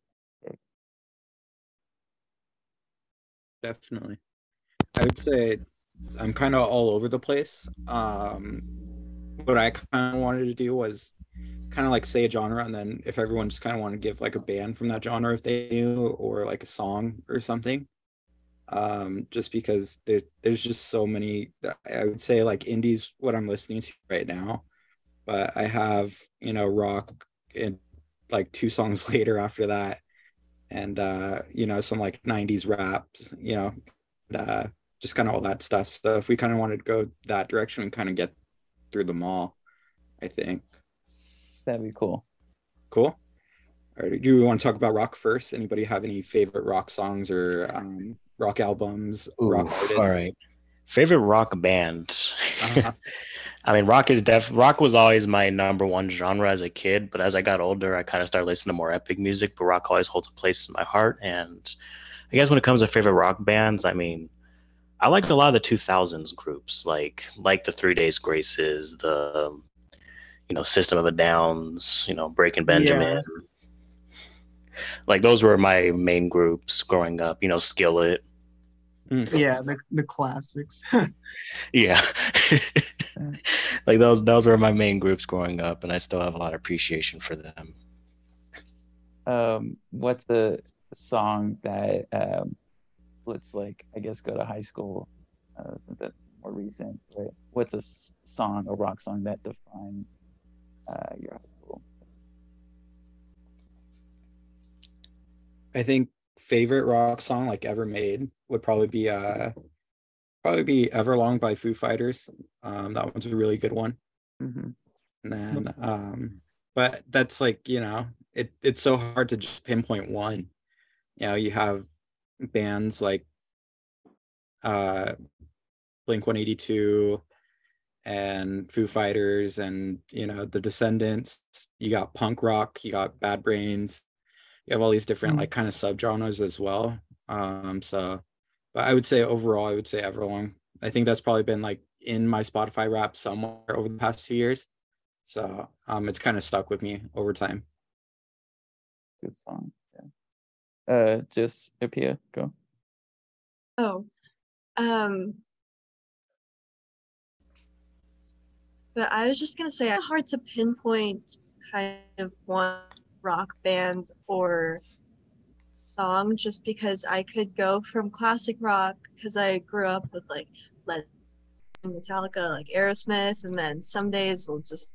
Definitely. I would say I'm kind of all over the place. Um, what I kind of wanted to do was kind of like say a genre, and then if everyone just kind of want to give like a band from that genre if they knew, or like a song or something. Um, just because there, there's just so many. I would say like indies, what I'm listening to right now, but I have you know rock and like two songs [LAUGHS] later after that, and uh, you know some like '90s rap, you know. uh, just kind of all that stuff. So if we kind of wanted to go that direction and kind of get through them all, I think that'd be cool. Cool. All right, do we want to talk about rock first? Anybody have any favorite rock songs or um, rock albums? Ooh, rock artists? All right, favorite rock band. Uh-huh. [LAUGHS] I mean, rock is def. Rock was always my number one genre as a kid, but as I got older, I kind of started listening to more epic music. But rock always holds a place in my heart. And I guess when it comes to favorite rock bands, I mean, I like a lot of the 2000s groups, like like the Three Days Graces, the you know System of a Downs, you know Breaking Benjamin. Yeah. Like those were my main groups growing up. You know Skillet. Mm. Yeah, the the classics. [LAUGHS] yeah, [LAUGHS] [LAUGHS] like those those were my main groups growing up, and I still have a lot of appreciation for them. Um, what's the song that um, let's like I guess go to high school uh, since that's more recent. Right? What's a song, a rock song that defines uh, your high school? I think favorite rock song like ever made would probably be uh probably be Everlong by Foo Fighters. Um, that one's a really good one. Mm-hmm. And then um, but that's like you know it it's so hard to just pinpoint one. You know, you have bands like uh Blink 182 and Foo Fighters and you know the Descendents. You got punk rock, you got Bad Brains, you have all these different mm-hmm. like kind of subgenres as well. Um, so but I would say overall, I would say Everlong. I think that's probably been like in my Spotify rap somewhere over the past two years. So um, it's kind of stuck with me over time. Good song. Yeah. Uh, just Apia, go. Oh, um, but I was just gonna say, it's hard to pinpoint kind of one rock band or song just because I could go from classic rock because I grew up with like Led Metallica, like Aerosmith, and then some days I'll just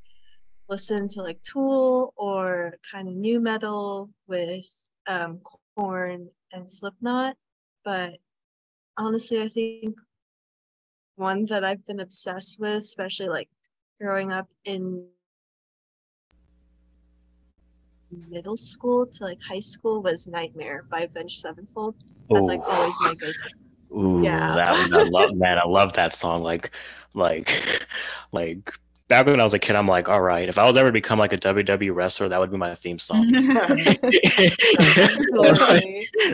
listen to like Tool or kind of new metal with um, Korn and Slipknot. But honestly, I think one that I've been obsessed with, especially like growing up in middle school to like high school was Nightmare by Avenged Sevenfold. That's like always my go-to. Ooh, yeah. that one, I love [LAUGHS] man, I love that song. Like like like back when I was a kid, I'm like, all right, if I was ever to become like a WWE wrestler, that would be my theme song. [LAUGHS] [LAUGHS]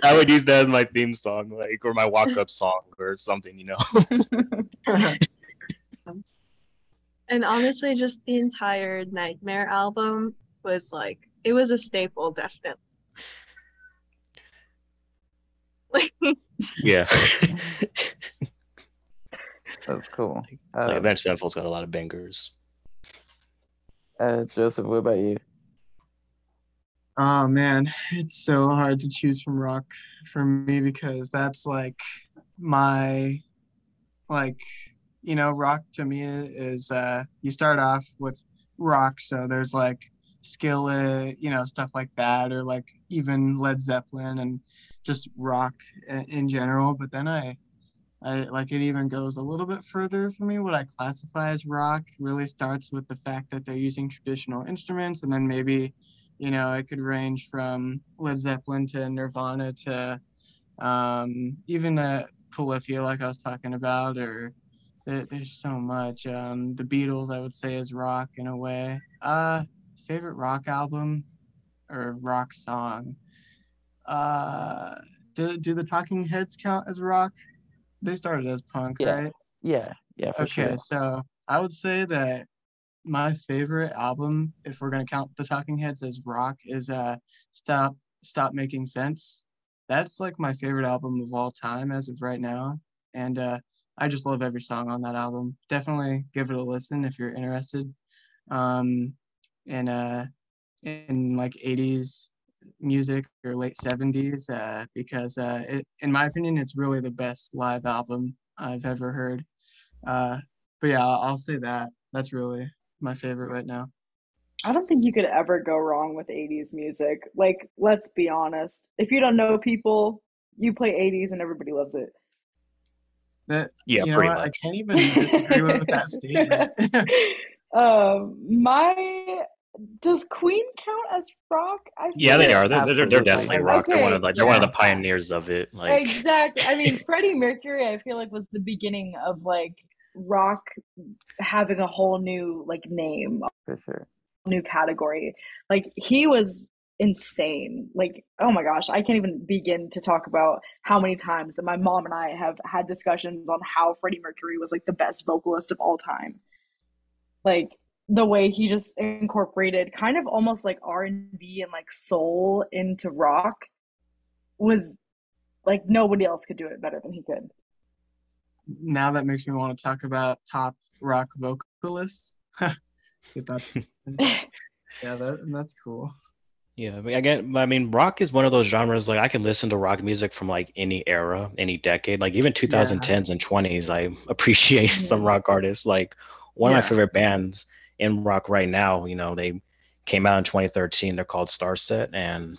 I would use that as my theme song, like or my walk up song or something, you know. and honestly, just the entire Nightmare album was like it was a staple, definitely. yeah. [LAUGHS] That's cool. Uh, like Avenged Sevenfold's got a lot of bangers. Uh, Joseph, what about you? Oh man, it's so hard to choose from rock for me because that's like my like you know rock to me is uh you start off with rock so there's like Skillet, you know, stuff like that, or like even Led Zeppelin and just rock in general. But then I, I like it even goes a little bit further for me. What I classify as rock really starts with the fact that they're using traditional instruments, and then maybe, you know, it could range from Led Zeppelin to Nirvana to um, even a Polyphia, like I was talking about, or there's so much. Um, the Beatles, I would say, is rock in a way. Uh, favorite rock album or rock song. Uh, do do the Talking Heads count as rock? They started as punk, yeah. right? Yeah, yeah. okay, sure. so I would say that my favorite album, if we're gonna count the Talking Heads as rock, is uh Stop Stop Making Sense. That's like my favorite album of all time as of right now, and uh, I just love every song on that album. Definitely give it a listen if you're interested. Um, in uh in like 80s music or late 70s uh, because uh, it, in my opinion it's really the best live album I've ever heard. Uh, but yeah, I'll, I'll say that. That's really my favorite right now. I don't think you could ever go wrong with 80s music. Like, let's be honest. If you don't know people, you play 80s and everybody loves it. That, yeah, you know what? I can't even disagree with that [LAUGHS] statement. [LAUGHS] um, my does Queen count as rock? I yeah, they are. They're, they're, they're, definitely rock. Okay, they're one of like they're yes. one of the pioneers of it. Like exactly. I mean, [LAUGHS] Freddie Mercury, I feel like was the beginning of like rock having a whole new like name for sure, new category. Like he was insane. Like oh my gosh, I can't even begin to talk about how many times that my mom and I have had discussions on how Freddie Mercury was like the best vocalist of all time. Like the way he just incorporated kind of almost like R&B and like soul into rock was like nobody else could do it better than he could. Now that makes me want to talk about top rock vocalists. [LAUGHS] [LAUGHS] yeah, that, that's cool. Yeah, I mean, again, I mean, rock is one of those genres. Like, I can listen to rock music from like any era, any decade. Like, even 2010s yeah. and 20s, I appreciate [LAUGHS] some mm-hmm. rock artists. Like, one yeah. of my favorite bands in rock right now. You know, they came out in 2013. They're called Starset, and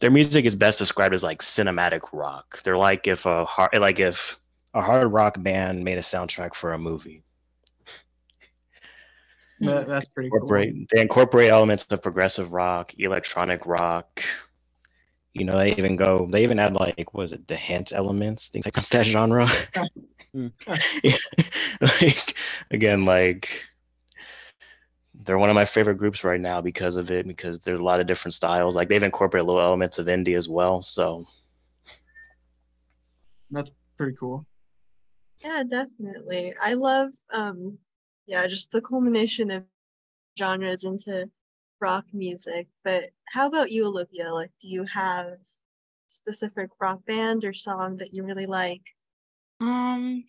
their music is best described as like cinematic rock. They're like if a hard like if a hard rock band made a soundtrack for a movie. That, hmm. that's pretty incorporate, cool. They incorporate elements of progressive rock, electronic rock. You know, they even go. They even add like, was it the djent elements, things like that genre. [LAUGHS] [LAUGHS] like again, like they're one of my favorite groups right now because of it. Because there's a lot of different styles. Like they've incorporated little elements of indie as well. So that's pretty cool. Yeah, definitely. I love um yeah, just the culmination of genres into rock music. But how about you, Olivia? Like do you have specific rock band or song that you really like? Um,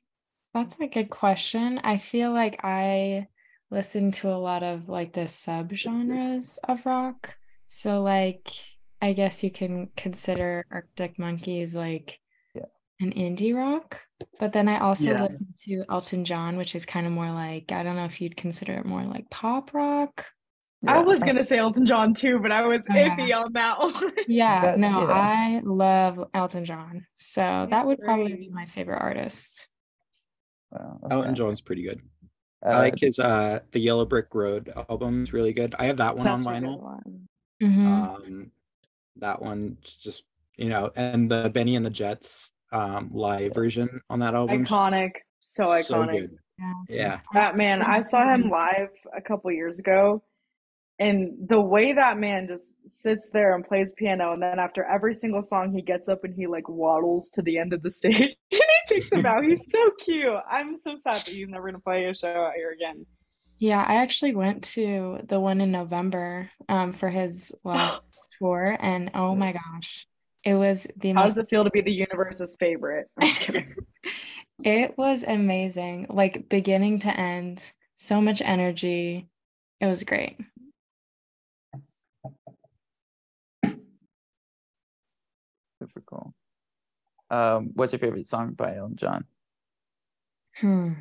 that's a good question. I feel like I listen to a lot of like the subgenres of rock. So like I guess you can consider Arctic Monkeys like yeah. an indie rock. But then I also Yeah. listen to Elton John, which is kind of more like I don't know if you'd consider it more like pop rock. I Yeah. was gonna say Elton John too, but I was yeah. iffy on that one. Yeah, That- no, yeah. I love Elton John. So that would probably be my favorite artist. Wow, Elton. John's pretty good. Uh, I like his uh the Yellow Brick Road album. is really good. I have that one on Such vinyl. one. Mhm. Um, that one just you know, and the Bennie and the Jets um live version on that album. Iconic, so iconic. good. Yeah. Yeah. That man, I saw him live a couple years ago, and the way that man just sits there and plays piano, and then after every single song, he gets up and he like waddles to the end of the stage [LAUGHS] and he takes a bow. He's so cute. I'm so sad that he's never gonna play a show out here again. Yeah, I actually went to the one in November um for his [GASPS] last tour and oh my gosh, it was the How most does it feel to be the universe's favorite? I'm just kidding. [LAUGHS] [LAUGHS] It was amazing, like beginning to end, so much energy. It was great. super cool. Um, what's your favorite song by Elton John? Hmm.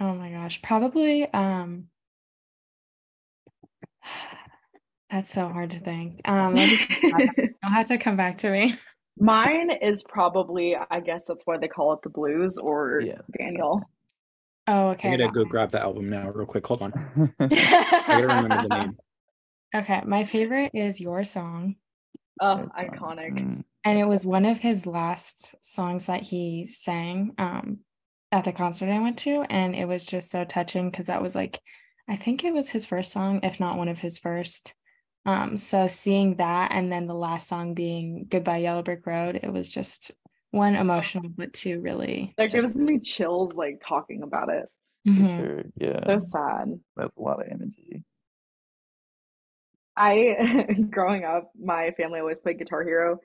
Oh my gosh, probably um [SIGHS] that's so hard to think. Um, let me think about that. [LAUGHS] you'll have to come back to me. Mine is probably, I guess that's why they call it the blues or Yes. Daniel. Oh, okay. I okay. gotta go grab the album now, real quick. Hold on. [LAUGHS] I gotta remember the name. [LAUGHS] Okay, my favorite is Your Song. Oh, There's one. iconic. Mm, And it was one of his last songs that he sang um at the concert I went to. And it was just so touching because that was like, I think it was his first song, if not one of his first. Um, so seeing that and then the last song being Goodbye Yellow Brick Road, it was just one emotional, but two really That just gives me chills like talking about it. for Mhm. sure. Yeah, So sad. that's a lot of energy. I, [LAUGHS] growing up, my family always played Guitar Hero,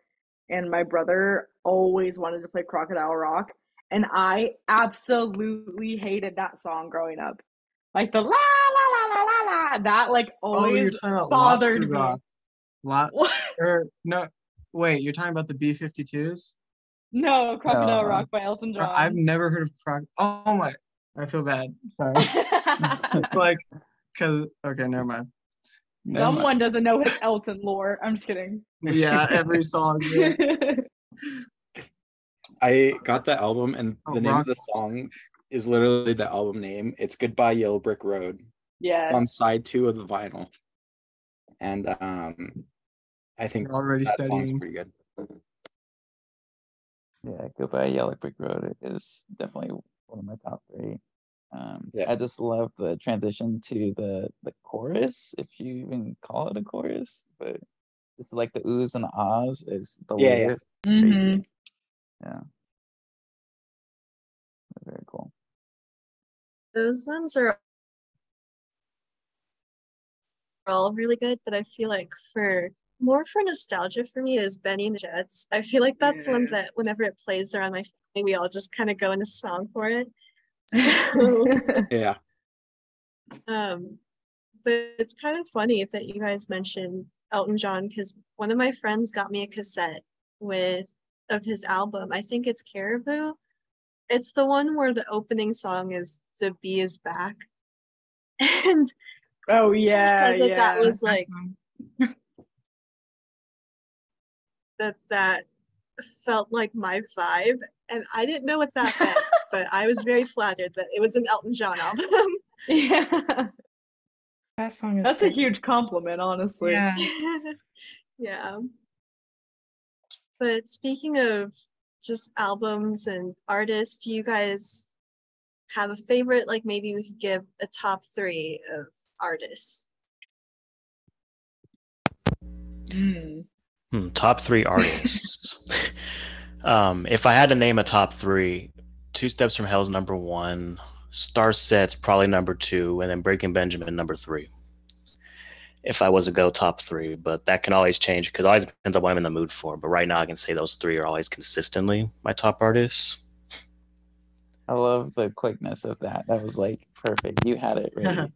and my brother always wanted to play Crocodile Rock, and I absolutely hated that song growing up. Like the la la la la la la, that like Oh, you're always talking bothered me. Rock. Lot [LAUGHS] What? or no wait, you're talking about the B fifty twos? No, Crocodile No. Rock by Elton John. I've never heard of Croc oh my I feel bad. Sorry. [LAUGHS] [LAUGHS] like cause okay, never mind. Never mind. Someone doesn't know his Elton lore. I'm just kidding. Yeah, every [LAUGHS] song. yeah. I got the album, and Oh, the name rock. of the song is literally the album name. It's "Goodbye Yellow Brick Road." Yeah, It's on side two of the vinyl, and um, I think You're already that song's studying. pretty good. Yeah, Goodbye Yellow Brick Road is definitely one of my top three. Um, Yeah. I just love the transition to the the chorus, if you even call it a chorus, but it's like the oohs and ahs is the Yeah, yeah. layers. Crazy. Mhm. Yeah. Very cool. Those ones are all really good, but I feel like for more for nostalgia for me is Bennie and the Jets. I feel like that's one that whenever it plays around my family, we all just kind of go into song for it. So, [LAUGHS] [LAUGHS] Yeah, um, but it's kind of funny that you guys mentioned Elton John because one of my friends got me a cassette with of his album. I think it's Caribou. It's the one where the opening song is "The Bee Is Back," [LAUGHS] and oh yeah, said that yeah. that was like that that felt like my vibe, and I didn't know what that meant, but I was very flattered that it was an Elton John [LAUGHS] album. Yeah. That song is That's a huge compliment, honestly. Yeah. [LAUGHS] yeah. But speaking of just albums and artists, do you guys have a favorite? Like maybe we could give a top three of artists. Mm. Hmm, top three artists. [LAUGHS] um, if I had to name a top three, Two Steps from Hell's number one, Starset's probably number two, and then Breaking Benjamin number three. If I was to go top three, but that can always change because it always depends on what I'm in the mood for. But right now, I can say those three are always consistently my top artists. I love the quickness of that. That was like perfect. You had it ready.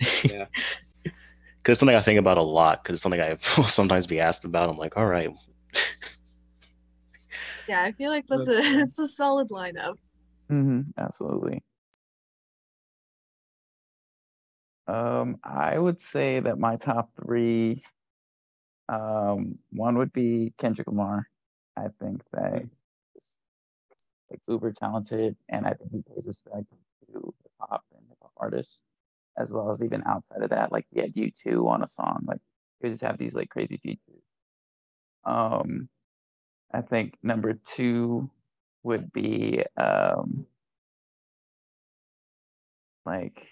[LAUGHS] Yeah. [LAUGHS] Because it's something I think about a lot. Because it's something I [LAUGHS] will sometimes be asked about. I'm like, all right, Yeah, I feel like that's, That's a fair. it's a solid lineup. Hmm absolutely. Um, I would say that my top three, um, one would be Kendrick Lamar. I think that he's like uber talented, and I think he pays respect to hip hop and hip hop artists, as well as even outside of that. Like he had U two on a song. Like he just have these like crazy features. Um, I think number two would be um like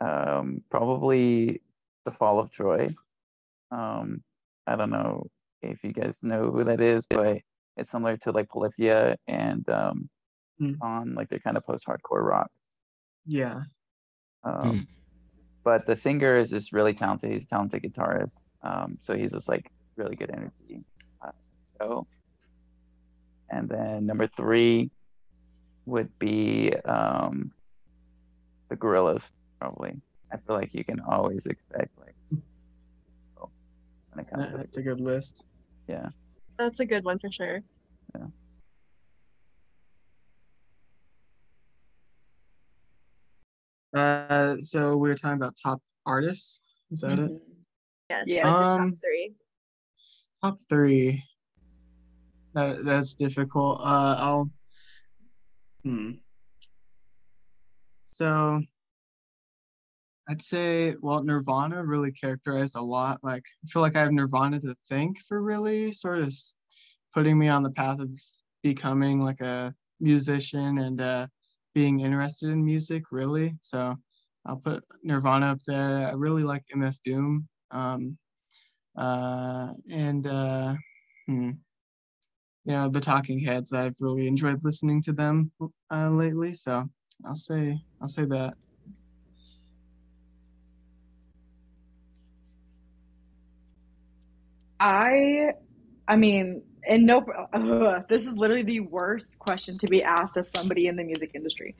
um probably the fall of troy. Um i don't know if you guys know who that is but it's similar to like polyphia and um Hmm. on like they're kind of post-hardcore rock. Yeah. um but the singer is just really talented. He's a talented guitarist. Um so he's just like really good energy. Uh, show and then number three would be um the Gorillaz probably i feel like you can always expect like when it comes to That's a good list. yeah That's a good one for sure. Uh, so we were talking about top artists. Is that it? Mhm. Yes. Yeah. Um, top three. Top three. That that's difficult. Uh, I'll. Hmm. So. I'd say, well, Nirvana really characterized a lot. Like, I feel like I have Nirvana to thank for really sort of putting me on the path of becoming like a musician and uh, being interested in music, really. So I'll put Nirvana up there. I really like MF Doom. Um, uh, and uh, hmm, you know the Talking Heads. I've really enjoyed listening to them uh, lately, so I'll say I'll say that. I, I mean, and no, ugh, this is literally the worst question to be asked as somebody in the music industry.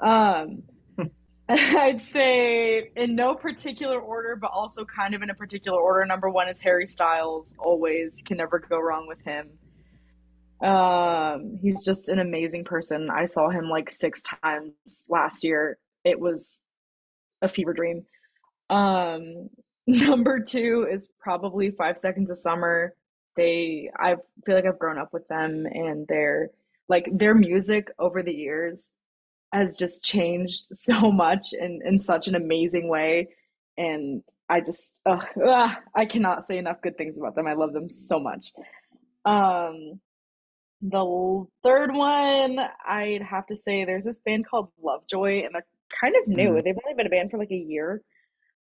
Um, [LAUGHS] I'd say in no particular order, but also kind of in a particular order. Number one is Harry Styles. Always can never go wrong with him. Um, he's just an amazing person. I saw him like six times last year. It was a fever dream. Um, [LAUGHS] number two is probably Five Seconds of Summer. They, I feel like I've grown up with them, and their like their music over the years has just changed [LAUGHS] so much in in such an amazing way. And I just, ugh, ugh, I cannot say enough good things about them. I love them so much. Um, the third one, I'd have to say there's this band called Lovejoy, and they're kind of new. They've only been a band for like a year.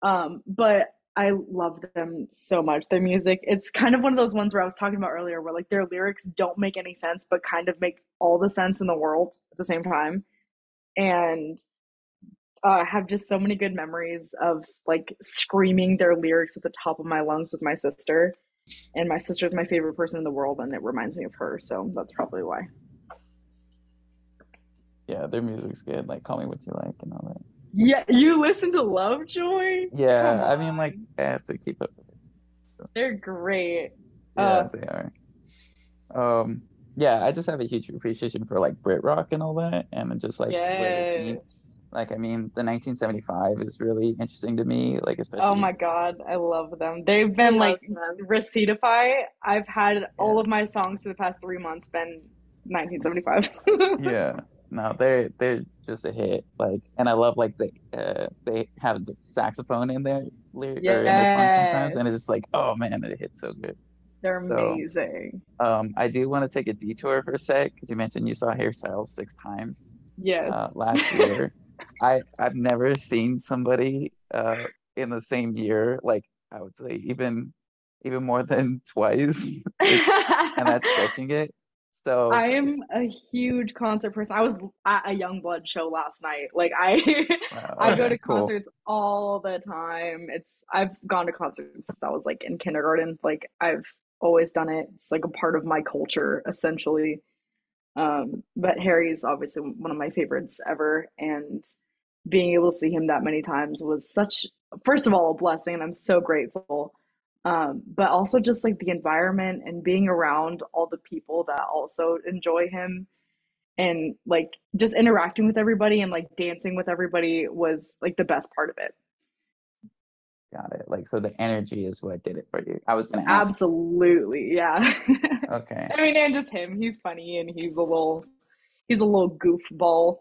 Um, but I love them so much. Their music, it's kind of one of those ones where I was talking about earlier, where like their lyrics don't make any sense, but kind of make all the sense in the world at the same time. And uh, I have just so many good memories of like screaming their lyrics at the top of my lungs with my sister. And my sister's my favorite person in the world, and it reminds me of her. So that's probably why. yeah their music's good like call me what you like and all that Yeah, you listen to Lovejoy? yeah i mean like i have to keep up with it They're great. Yeah, Uh, they are. Um, yeah, I just have a huge appreciation for like Brit rock and all that, and just like where the scene. yes. Like, I mean, the 1975 is really interesting to me. Like, especially. Oh my god, I love them. They've been like Receiptify. I've had all of my songs for the past three months been 1975. [LAUGHS] yeah, no, they're they're just a hit. Like, and I love like the uh, they have the saxophone in there lyric or in their song sometimes, and it's just like, oh man, it hits so good. They're amazing. So, um, I do want to take a detour for a sec because you mentioned you saw Harry Styles six times. Yes. Uh, last year, [LAUGHS] I I've never seen somebody uh in the same year like I would say even even more than [LAUGHS] twice, and that's [LAUGHS] stretching it. So I am a huge concert person. I was at a Yungblud show last night. Like I [LAUGHS] wow, I go to concerts cool. all the time. It's I've gone to concerts since I was like in kindergarten. Like I've always done it. It's like a part of my culture essentially. Um, but Harry's obviously one of my favorites ever and being able to see him that many times was such first of all a blessing and I'm so grateful. Um, but also just like the environment and being around all the people that also enjoy him and like just interacting with everybody and like dancing with everybody was like the best part of it. Got it. Like so the energy is what did it for you. I was gonna ask. Absolutely yeah. [LAUGHS] Okay. I mean and just him. He's funny and he's a little he's a little goofball.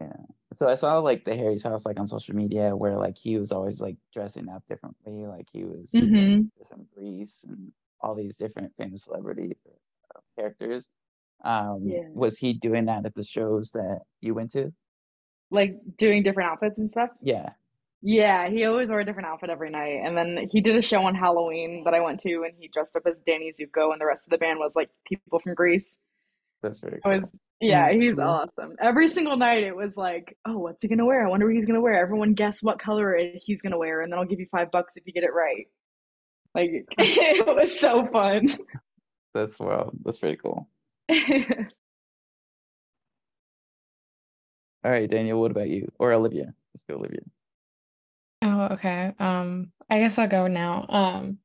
Yeah so I saw like the Harry's house like on social media where like he was always like dressing up differently, like he was mm-hmm. from Grease and all these different famous celebrities or uh, characters. Um, yeah. Was he doing that at the shows that you went to? Like doing different outfits and stuff? Yeah. Yeah, he always wore a different outfit every night. And then he did a show on Halloween that I went to and he dressed up as Danny Zuko and the rest of the band was like people from Grease. That's very cool. I was yeah, he's cool. awesome. Every single night it was like, oh, what's he gonna wear? I wonder what he's gonna wear. Everyone guess what color he's gonna wear, and then I'll give you five bucks if you get it right. Like [LAUGHS] [LAUGHS] it was so fun. That's well, that's pretty cool. [LAUGHS] All right, Daniel, what about you? Or Olivia? Let's go, Olivia. Oh, okay. Um, I guess I'll go now. Um,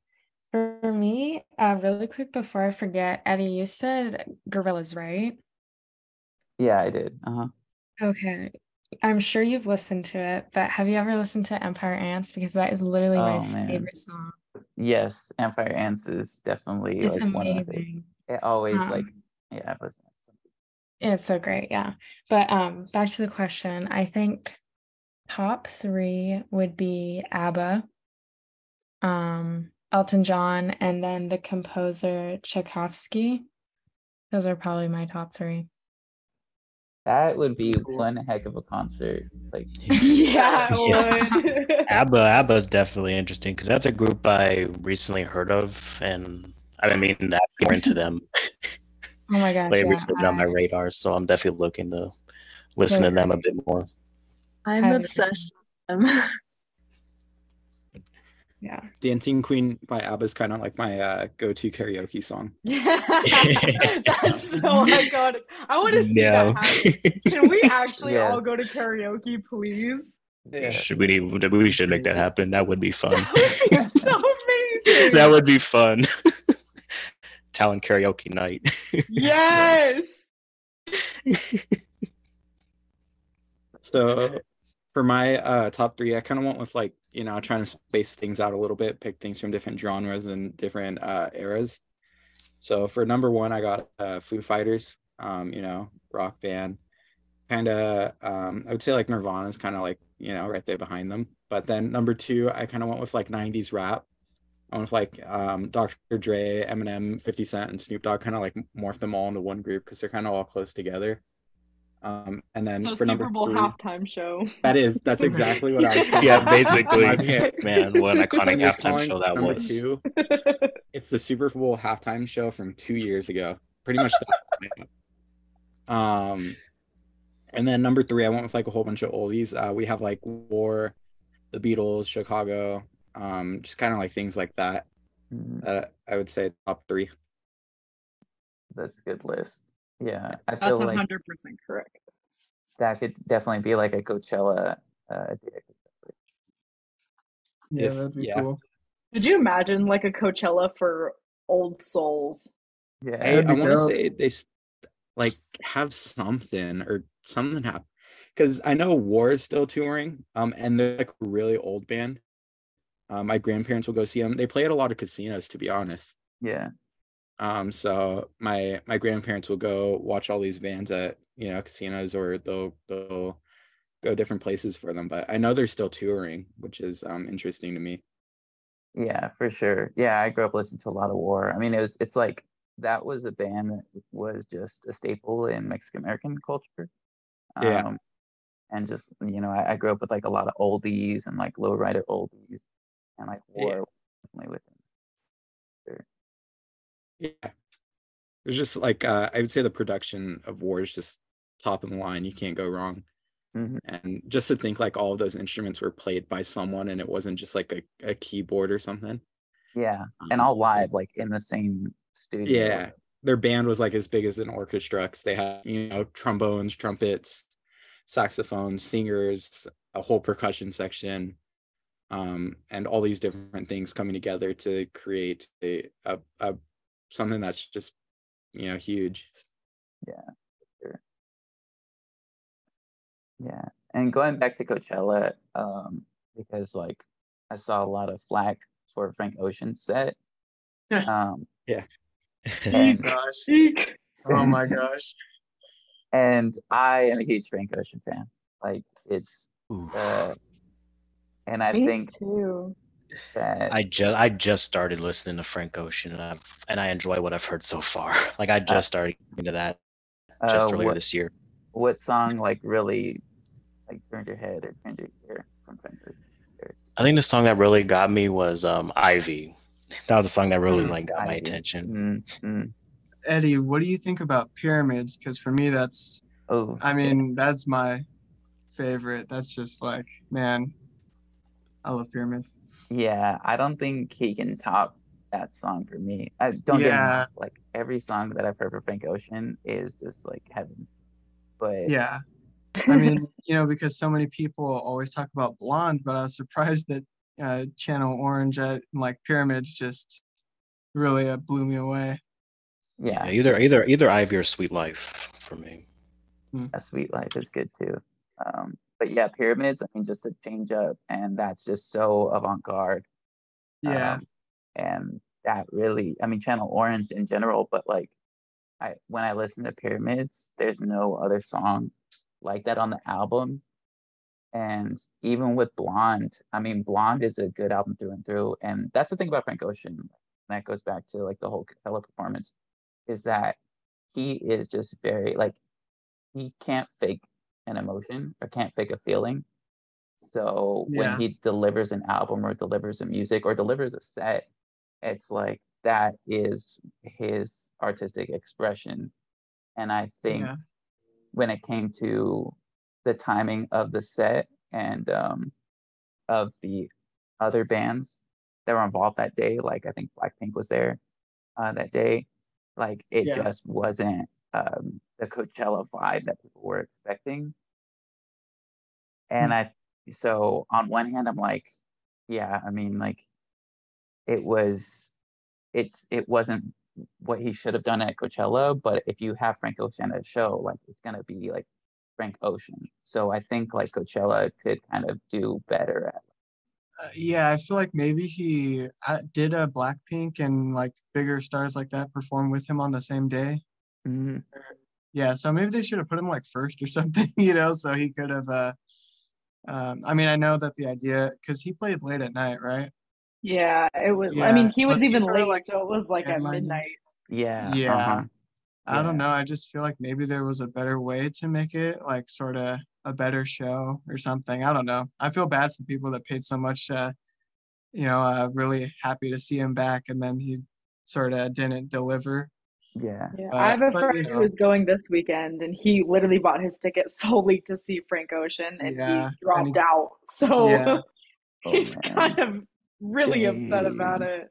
for me, uh, really quick before I forget, Eddie, you said Gorillaz, right? Yeah, I did. Uh-huh. Okay. I'm sure you've listened to it, but have you ever listened to Empire Ants? Because that is literally my Oh man. favorite song. Yes, Empire Ants is definitely It's like one of my amazing. It always like Um, yeah, I've listened to it's so great, yeah. But um, back to the question, I think top three would be ABBA, um, Elton John, and then the composer Tchaikovsky. Those are probably my top three. That would be one heck of a concert. Like [LAUGHS] yeah, it would. [LAUGHS] ABBA, ABBA is definitely interesting because that's a group I recently heard of, and I didn't mean that more into [LAUGHS] them. Oh my gosh, They yeah. recently been on my radar, so I'm definitely looking to listen to them a bit more. I'm obsessed with them. Yeah. Dancing Queen by ABBA is kind of like my uh, go-to karaoke song. [LAUGHS] That's so iconic. [LAUGHS] I want to see No. that happen. Can we actually all go to karaoke, please? Yeah. Should we need, we should make that happen. That would be fun. That would be [LAUGHS] so amazing. that would be fun. Talon karaoke night. Yes. So for my uh, top three, I kind of went with like you know trying to space things out a little bit, pick things from different genres and different uh, eras. So for number one, I got uh, Foo Fighters. Um, you know, rock band. Kind of, um, I would say like Nirvana is kind of like you know right there behind them. But then number two, I kind of went with like '90s rap. I went with like um, Dr. Dre, Eminem, 50 Cent, and Snoop Dogg. Kind of like morphed them all into one group because they're kind of all close together. Um, and then So for number Super Bowl three, halftime show. that is that's [LAUGHS] exactly what I was. yeah, basically. Man, what an [LAUGHS] iconic Mine halftime show that number was. two. [LAUGHS] It's the Super Bowl halftime show from two years ago. Pretty much. That. um, and then number three, I went with like a whole bunch of oldies. Uh, we have like War, the Beatles, Chicago, um, just kind of like things like that. Uh, I would say top three. That's a good list. Yeah, I feel That's like hundred percent correct. that could definitely be like a Coachella. Uh, date. Yeah, If- that'd be yeah. cool. Could you imagine like a Coachella for old souls? yeah, I, That'd I be want to dope. say they s- like have something or something happen. because I know War is still touring, um, and they're like a really old band. Um, my grandparents will go see them. They play at a lot of casinos, to be honest. Yeah. Um, so my my grandparents will go watch all these bands at you know casinos, or they'll they'll go different places for them. But I know they're still touring, which is um interesting to me. Yeah, for sure. Yeah, I grew up listening to a lot of War. I mean, it was it's like that was a band that was just a staple in Mexican American culture. Yeah. Um, and just you know, I, I grew up with like a lot of oldies and like lowrider oldies, and like War Yeah. definitely with. Yeah. It's just like uh, I would say the production of War is just top of the line. You can't go wrong. Mhm. And just to think like all of those instruments were played by someone and it wasn't just like a, a keyboard or something. Yeah, and Um, all live, like in the same studio. Yeah. Their band was like as big as an orchestra 'cause they had, you know, trombones, trumpets, saxophones, singers, a whole percussion section, um, and all these different things coming together to create a, a, a something that's just, you know, huge. Yeah, sure. yeah and going back to Coachella, um, because like I saw a lot of flack for Frank Ocean's set. Yeah. Um, Yeah. [LAUGHS] and Gosh. Oh my [LAUGHS] gosh. and I am a huge Frank Ocean fan. Like it's Ooh. uh, and I Me think too. That I just I just started listening to Frank Ocean and I've and I enjoy what I've heard so far. [LAUGHS] Like I just started into that just uh, earlier what, this year. what song like really like turned your head or turned your ear from Frank Ocean? I think the song that really got me was um Ivy. That was a song that really Mm, like got my attention. Mm, mm. Eddie, what do you think about pyramids? Because for me, that's, Oh, I mean, that's my favorite. That's just like, man, I love pyramids. Yeah, I don't think he can top that song for me. I don't get me Yeah. wrong, like every song that I've heard for Frank Ocean is just like heaven. But Yeah. I mean, [LAUGHS] you know, because so many people always talk about blonde, but I was surprised that uh, Channel Orange at like pyramids just really uh, blew me away. yeah, Yeah, either either either Ivy or Sweet Life for me. a sweet life is good too. Um, but yeah, pyramids, I mean, just a change up, and that's just so avant-garde. Yeah. Um, and that really, I mean, Channel Orange in general, but like, I when I listen to Pyramids, there's no other song like that on the album. And even with Blonde, I mean, Blonde is a good album through and through. And that's the thing about Frank Ocean. That goes back to like the whole Coachella performance, is that he is just very like he can't fake an emotion or can't fake a feeling. So Yeah. when he delivers an album or delivers a music or delivers a set, it's like that is his artistic expression. And I think Yeah. when it came to the timing of the set and um, of the other bands that were involved that day, like I think Blackpink was there uh, that day, like it Yeah. just wasn't um, the Coachella vibe that people were expecting. And I, so on one hand, I'm like, yeah, I mean, like, it was, it's, it wasn't what he should have done at Coachella, but if you have Frank Ocean at a show, like, it's gonna be like Frank Ocean. So I think like Coachella could kind of do better at. Uh, yeah, I feel like maybe he uh, did a Blackpink and like bigger stars like that perform with him on the same day. Mhm. Yeah, so maybe they should have put him like first or [LAUGHS] something, you know, so he could have. Uh, um, I mean, I know that the idea because he played late at night, right? Yeah, it was. I mean, he was Was even sorta late, like so it was like at midnight. Yeah. Yeah. uh-huh. I don't know. I just feel like maybe there was a better way to make it like sort of a better show or something. I don't know. I feel bad for people that paid so much. Uh, you know, uh, really happy to see him back, and then he sort of didn't deliver. Yeah. Yeah, But- I have a but, you friend know. who is going this weekend, and he literally bought his ticket [LAUGHS] solely to see Frank Ocean, and Yeah, he and dropped he- out. So Yeah. [LAUGHS] Oh, he's man. kind of really upset about it.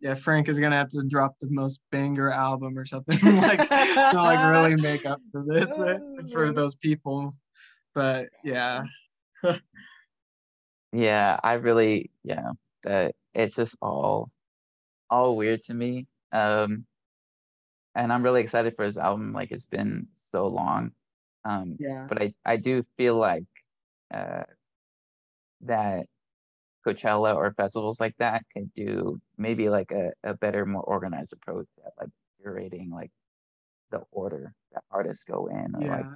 Yeah, Frank is gonna have to drop the most banger album or something [LAUGHS] like to like really make up for this uh, for Oh. those people. But yeah, Yeah, I really, yeah, that it's just all all weird to me. Um and I'm really excited for his album. Like it's been so long. Um, Yeah. but I I do feel like uh, that Coachella or festivals like that could do maybe like a, a better, more organized approach at like curating like the order that artists go in or like Yeah.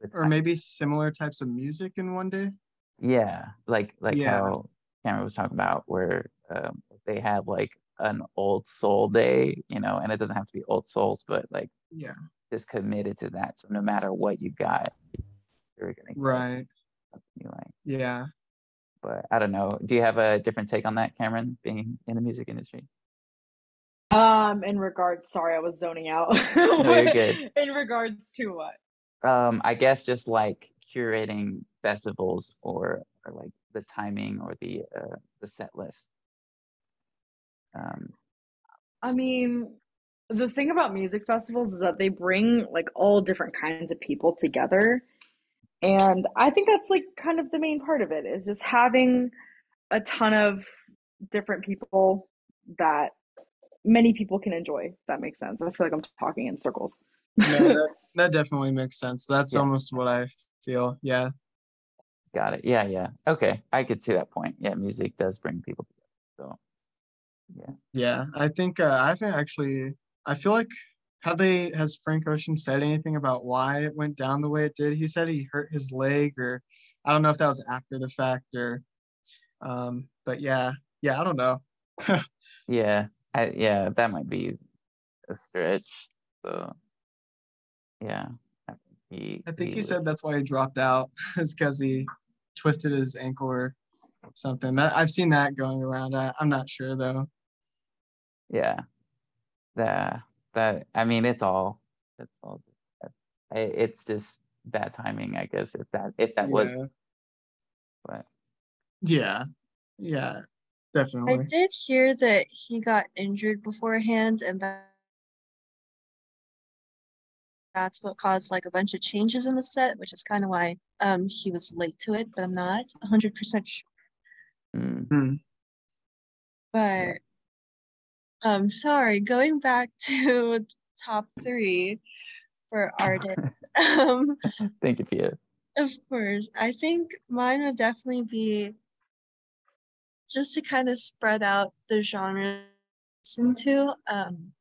the Or maybe similar types of music in one day. yeah like like Yeah. how Camryn was talking about where um, they have like an old soul day you know and it doesn't have to be old souls but like Yeah. just committed to that so no matter what you got you're gonna get Right. something you like Yeah. but I don't know do you have a different take on that Camryn being in the music industry Um, in regards, sorry, I was zoning out. [LAUGHS] you're good. In regards to what? um I guess just like curating festivals or or like the timing or the uh the set list um I mean, the thing about music festivals is that they bring like all different kinds of people together. And I think that's like kind of the main part of it is just having a ton of different people that many people can enjoy. If that makes sense. I feel like I'm talking in circles. No, [LAUGHS] that, that definitely makes sense. That's Yeah. almost what I feel. Yeah. Got it. Yeah, yeah. Okay. I could see that point. Yeah, music does bring people together. So Yeah. Yeah i think uh, I think actually I feel like have they has Frank Ocean said anything about why it went down the way it did? He said he hurt his leg or I don't know if that was after the fact or um but yeah. Yeah, I don't know. [LAUGHS] yeah, I yeah, that might be a stretch. So yeah. I think he I think he said was- that's why he dropped out [LAUGHS] is because he twisted his ankle or something. I've seen that going around. I, I'm not sure though. Yeah. That that I mean it's all it's all it's just bad timing, I guess, if that if that was Yeah. but Yeah. Yeah. Definitely I did hear that he got injured beforehand, and that that's what caused like a bunch of changes in the set, which is kind of why um he was late to it. But I'm not 100% sure. mm, Hmm. But um, sorry, going back [LAUGHS] to top three for artists. [LAUGHS] um, [LAUGHS] thank you, Pia. Of course. I think mine would definitely be just to kind of spread out the genre into. Um,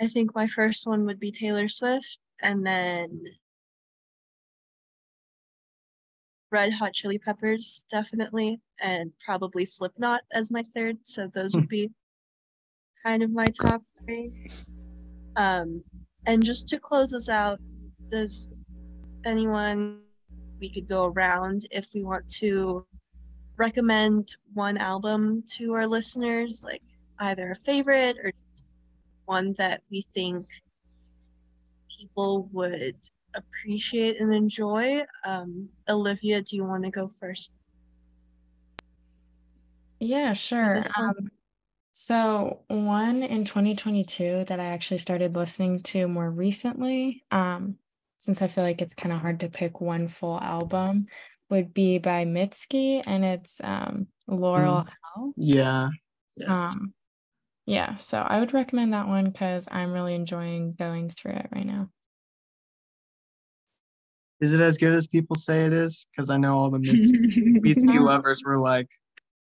I think my first one would be Taylor Swift, and then Red Hot Chili Peppers, definitely, and probably Slipknot as my third. So those would be kind of my top three. Um, and just to close us out, does anyone we could go around if we want to recommend one album to our listeners, like either a favorite or one that we think people would appreciate and enjoy. Um, Olivia, do you want to go first? Yeah, sure. Um, so one in 2022 that I actually started listening to more recently, um, since I feel like it's kind of hard to pick one full album, would be by Mitski, and it's um, Laurel Hell. Yeah. Yeah. Um, yeah, so I would recommend that one because I'm really enjoying going through it right now. Is it as good as people say it is? Because I know all the [LAUGHS] Mitski, Mitski [LAUGHS] lovers were like,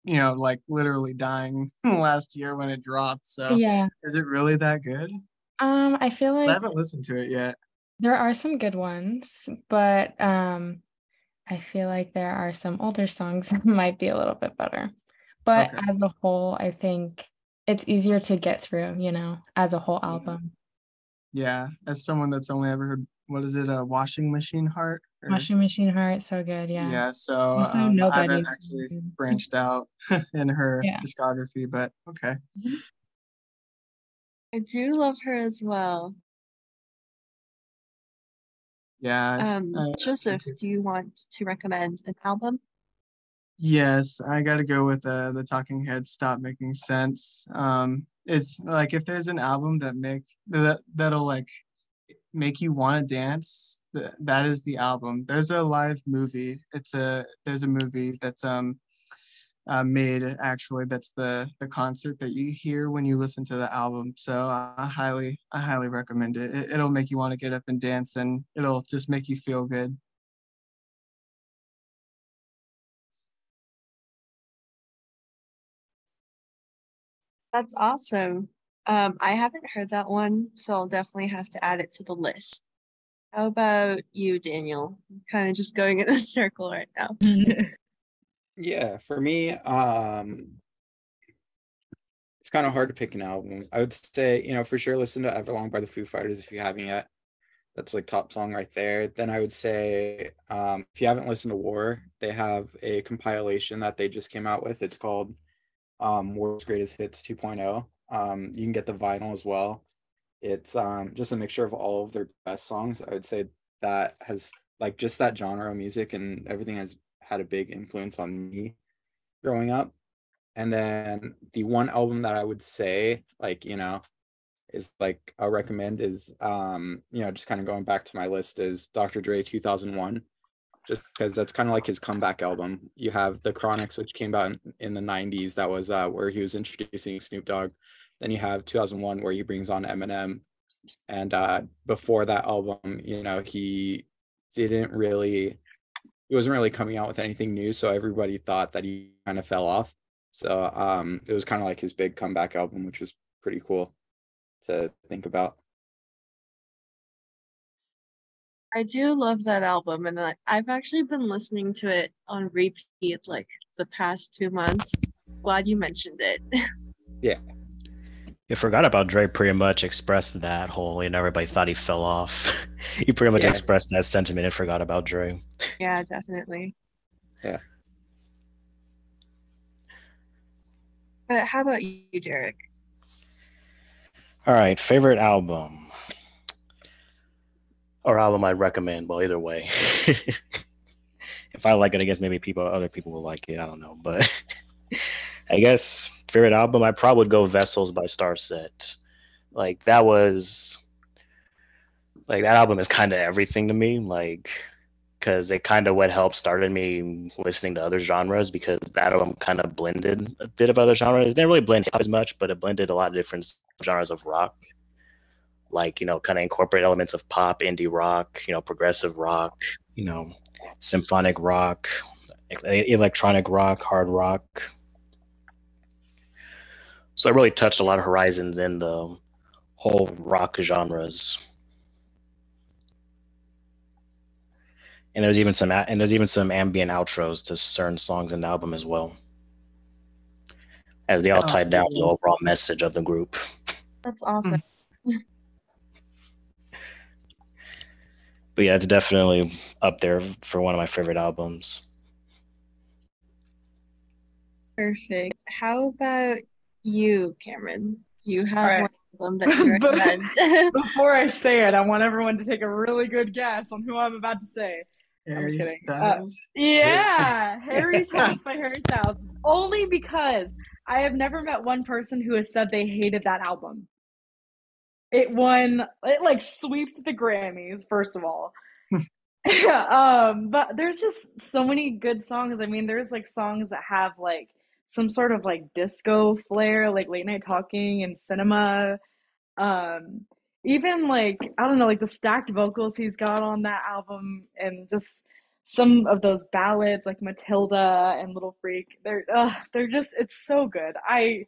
you know, like literally dying [LAUGHS] last year when it dropped. So Yeah. is it really that good? Um, I feel like I haven't listened to it yet. There are some good ones, but um, I feel like there are some older songs [LAUGHS] that might be a little bit better. But Okay. as a whole, I think it's easier to get through, you know, as a whole Yeah. album. Yeah. As someone that's only ever heard, what is it, a washing machine heart? Or- Washing Machine Heart, so good, yeah. Yeah. So Also, um, I Nobody. haven't actually [LAUGHS] branched out [LAUGHS] in her Yeah. discography, but okay. I do love her as well. Yeah. Um, I- Joseph, do you want to recommend an album? Yes, I gotta go with uh, the Talking Heads. Stop making sense. Um, it's like if there's an album that makes that that'll like make you want to dance, that is the album. There's a live movie. It's a there's a movie that's um uh, made actually that's the the concert that you hear when you listen to the album so i highly i highly recommend it. it it'll make you want to get up and dance and it'll just make you feel good That's awesome. Um, I haven't heard that one, so I'll definitely have to add it to the list. How about you, Daniel? Kind of just going in [LAUGHS] a circle right now. [LAUGHS] Yeah, for me, um, it's kind of hard to pick an album. I would say, you know, for sure, listen to Everlong by the Foo Fighters if you haven't yet. That's like top song right there. Then I would say, um, if you haven't listened to War, they have a compilation that they just came out with. It's called um, War's Greatest Hits 2.0. Um, you can get the vinyl as well. It's um, just a mixture of all of their best songs. I would say that has like just that genre of music and everything has had a big influence on me growing up. And then the one album that I would say, like, you know, is like I'll recommend is um, you know, just kind of going back to my list is Dr. Dre 2001. Just because that's kind of like his comeback album. You have the Chronics, which came out in, the 90s. That was uh, where he was introducing Snoop Dogg. Then you have 2001, where he brings on Eminem. And uh, before that album, you know, he didn't really he wasn't really coming out with anything new, so everybody thought that he kind of fell off. So um, it was kind of like his big comeback album, which was pretty cool to think about. I do love that album, and I've actually been listening to it on repeat like the past two months. Glad you mentioned it. [LAUGHS] yeah. You forgot about Dre pretty much expressed that whole, and everybody thought he fell off. [LAUGHS] he pretty much yeah. expressed that sentiment and forgot about Dre. Yeah, definitely. Yeah. But how about you, Derrick? All right, favorite album or album I'd recommend. Well, either way, [LAUGHS] if I like it, I guess maybe people, other people will like it. I don't know, but [LAUGHS] I guess favorite album, I probably would go Vessels by Starset. Like that was like that album is kind of everything to me. Like because it kind of what helped started me listening to other genres because that album kind of blended a bit of other genres. It didn't really blend as much, but it blended a lot of different genres of rock. Like, you know, kind of incorporate elements of pop, indie rock, you know, progressive rock, you know, symphonic rock, electronic rock, hard rock, so I really touched a lot of horizons in the whole rock genres. And there's even some and there's even some ambient outros to certain songs in the album as well. As they all oh, tied down the overall message of the group. That's awesome. Hmm. [LAUGHS] but yeah, it's definitely up there for one of my favorite albums. Perfect. How about you, Camryn. You have right. one of them that you [LAUGHS] recommend. [LAUGHS] [LAUGHS] Before I say it, I want everyone to take a really good guess on who I'm about to say. Harry Styles. Uh, yeah, Harry's House by Harry Styles. Only because I have never met one person who has said they hated that album. It won, it like swept the Grammys, first of all. [LAUGHS] [LAUGHS] um, but there's just so many good songs. I mean, there's like songs that have like some sort of like disco flair, like late night talking and cinema. Um, even like I don't know, like the stacked vocals he's got on that album, and just some of those ballads like Matilda and Little Freak. They're uh, they're just it's so good. I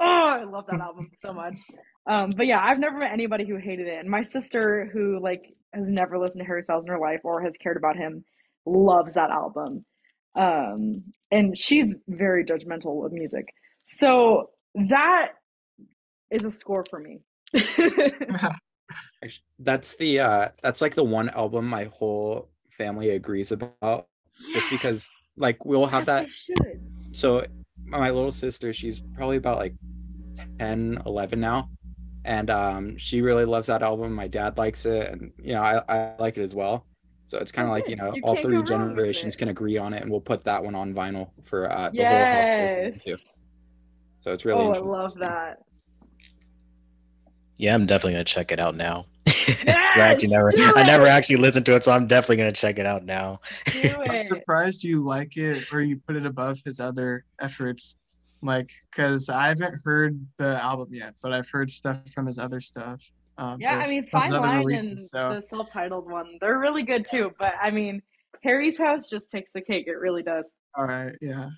oh I love that album so much. [LAUGHS] Um, but yeah, I've never met anybody who hated it. And my sister, who like has never listened to Harry Styles in her life or has cared about him, loves that album um, and she's very judgmental of music. So that is a score for me. [LAUGHS] that's the uh that's like the one album my whole family agrees about yes. just because like we'll have yes, that so my little sister she's probably about like 10 11 now and um she really loves that album my dad likes it and you know i, I like it as well so it's kind of like you know you all three generations can agree on it, and we'll put that one on vinyl for uh, the yes. whole house too. So it's really. Oh, I love that. Yeah, I'm definitely gonna check it out now. Yes, [LAUGHS] Glad you never. I never actually listened to it, so I'm definitely gonna check it out now. Do I'm it. surprised you like it or you put it above his other efforts. Like, because I haven't heard the album yet, but I've heard stuff from his other stuff. Um, Yeah, I mean, from Fine Line releases, and so the self-titled one, they're really good too. But I mean, Harry's House just takes the cake. It really does. all right, yeah.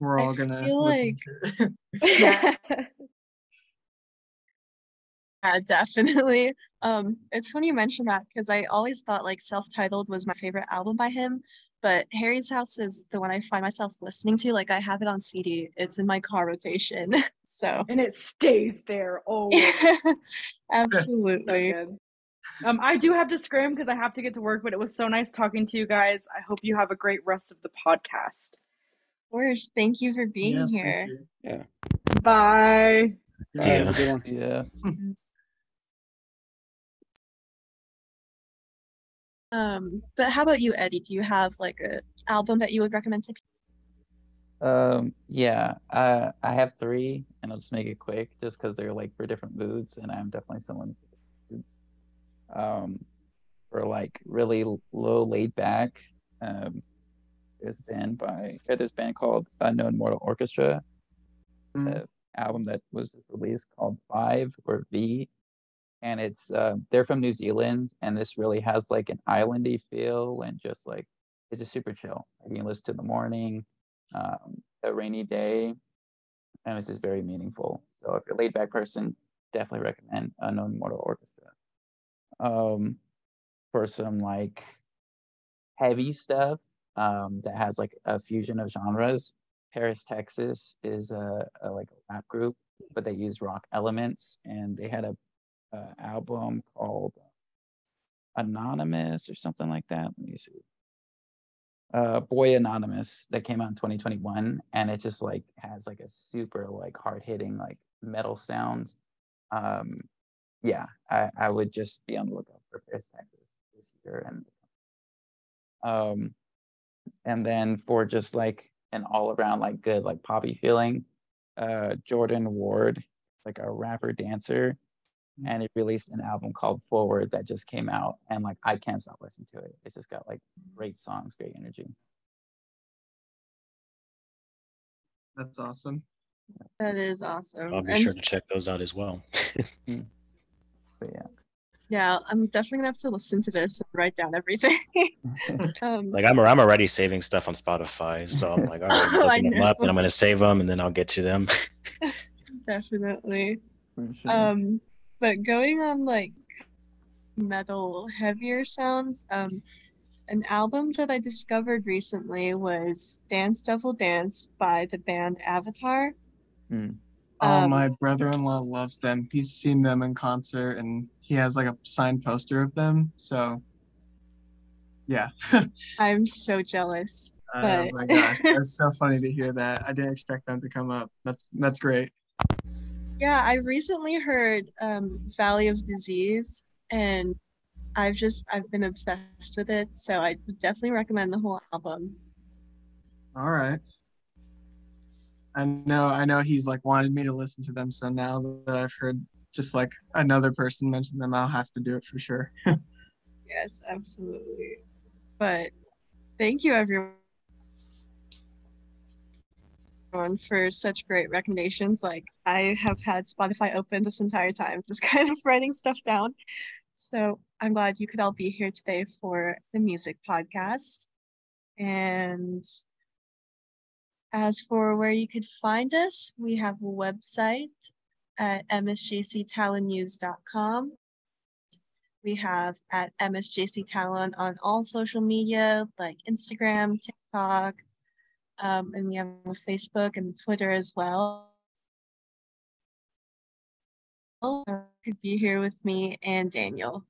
We're I all gonna feel listen to it. [LAUGHS] Yeah. [LAUGHS] Yeah, definitely. Um, it's funny you mention that because I always thought like self-titled was my favorite album by him, but Harry's House is the one I find myself listening to. Like I have it on CD. It's in my car rotation. [LAUGHS] So and it stays there always. [LAUGHS] Absolutely. good. Um, I do have to scrim because I have to get to work, but it was so nice talking to you guys. I hope you have a great rest of the podcast. Of course. Thank you for being Yeah, here. Yeah. Bye. All right, have a good one. Yeah. [LAUGHS] Um, but how about you, Eddie? Do you have like a album that you would recommend to people? Um, yeah, uh, I have three, and I'll just make it quick, just because they're like for different moods, and I'm definitely someone for different moods. Um, for like really low, laid back. Um, there's a band by or there's a band called Unknown Mortal Orchestra, Mm. album that was just released called Five or V, and it's uh, they're from New Zealand, and this really has like an islandy feel, and just like it's just super chill. You can listen to the morning, um, a rainy day, and it's just very meaningful. So if you're a laid back person, definitely recommend Unknown Mortal Orchestra. Um, for some like heavy stuff um, that has like a fusion of genres, Paris, Texas is a, a like a rap group, but they use rock elements, and they had a, a album called Anonymous or something like that. Let me see. Uh, Boy Anonymous that came out in 2021, and it just like has like a super like hard hitting like metal sound. Um, yeah, I, I would just be on the lookout for Paris, Texas this year, and um, and then for just like an all around like good like poppy feeling, uh, Jordan Ward, like a rapper dancer, and he released an album called Forward that just came out, and like I can't stop listening to it. It's just got like great songs, great energy. That's awesome. That is awesome. I'll be And sure to check those out as well. [LAUGHS] But yeah. yeah, I'm definitely gonna have to listen to this and write down everything. [LAUGHS] um, Like I'm, I'm already saving stuff on Spotify, so I'm like, all right, I'm [LAUGHS] I them up, and. I'm gonna save them, and then I'll get to them. definitely. Sure. Um, but going on like metal heavier sounds, um, an album that I discovered recently was Dance Devil Dance by the band Avatar. Hmm. Oh, Um, my brother-in-law loves them. He's seen them in concert, and he has like a signed poster of them. So, yeah. [LAUGHS] I'm so jealous. Oh my gosh, that's [LAUGHS] so funny to hear that. I didn't expect them to come up. That's that's great. Yeah, I recently heard um, Valley of Disease, and I've just I've been obsessed with it. So I would definitely recommend the whole album. All right. I know I know he's like wanted me to listen to them, so now that I've heard just like another person mention them, I'll have to do it for sure. [LAUGHS] Yes, absolutely. But thank you everyone for such great recommendations. Like I have had Spotify open this entire time, [LAUGHS] just kind of writing stuff down. So I'm glad you could all be here today for the music podcast. And as for where you could find us, we have a website at msjctalonnews.com. We have at MSJC Talon on all social media like Instagram, TikTok, um, and we have a Facebook and Twitter as well. Could be here with me and Daniel.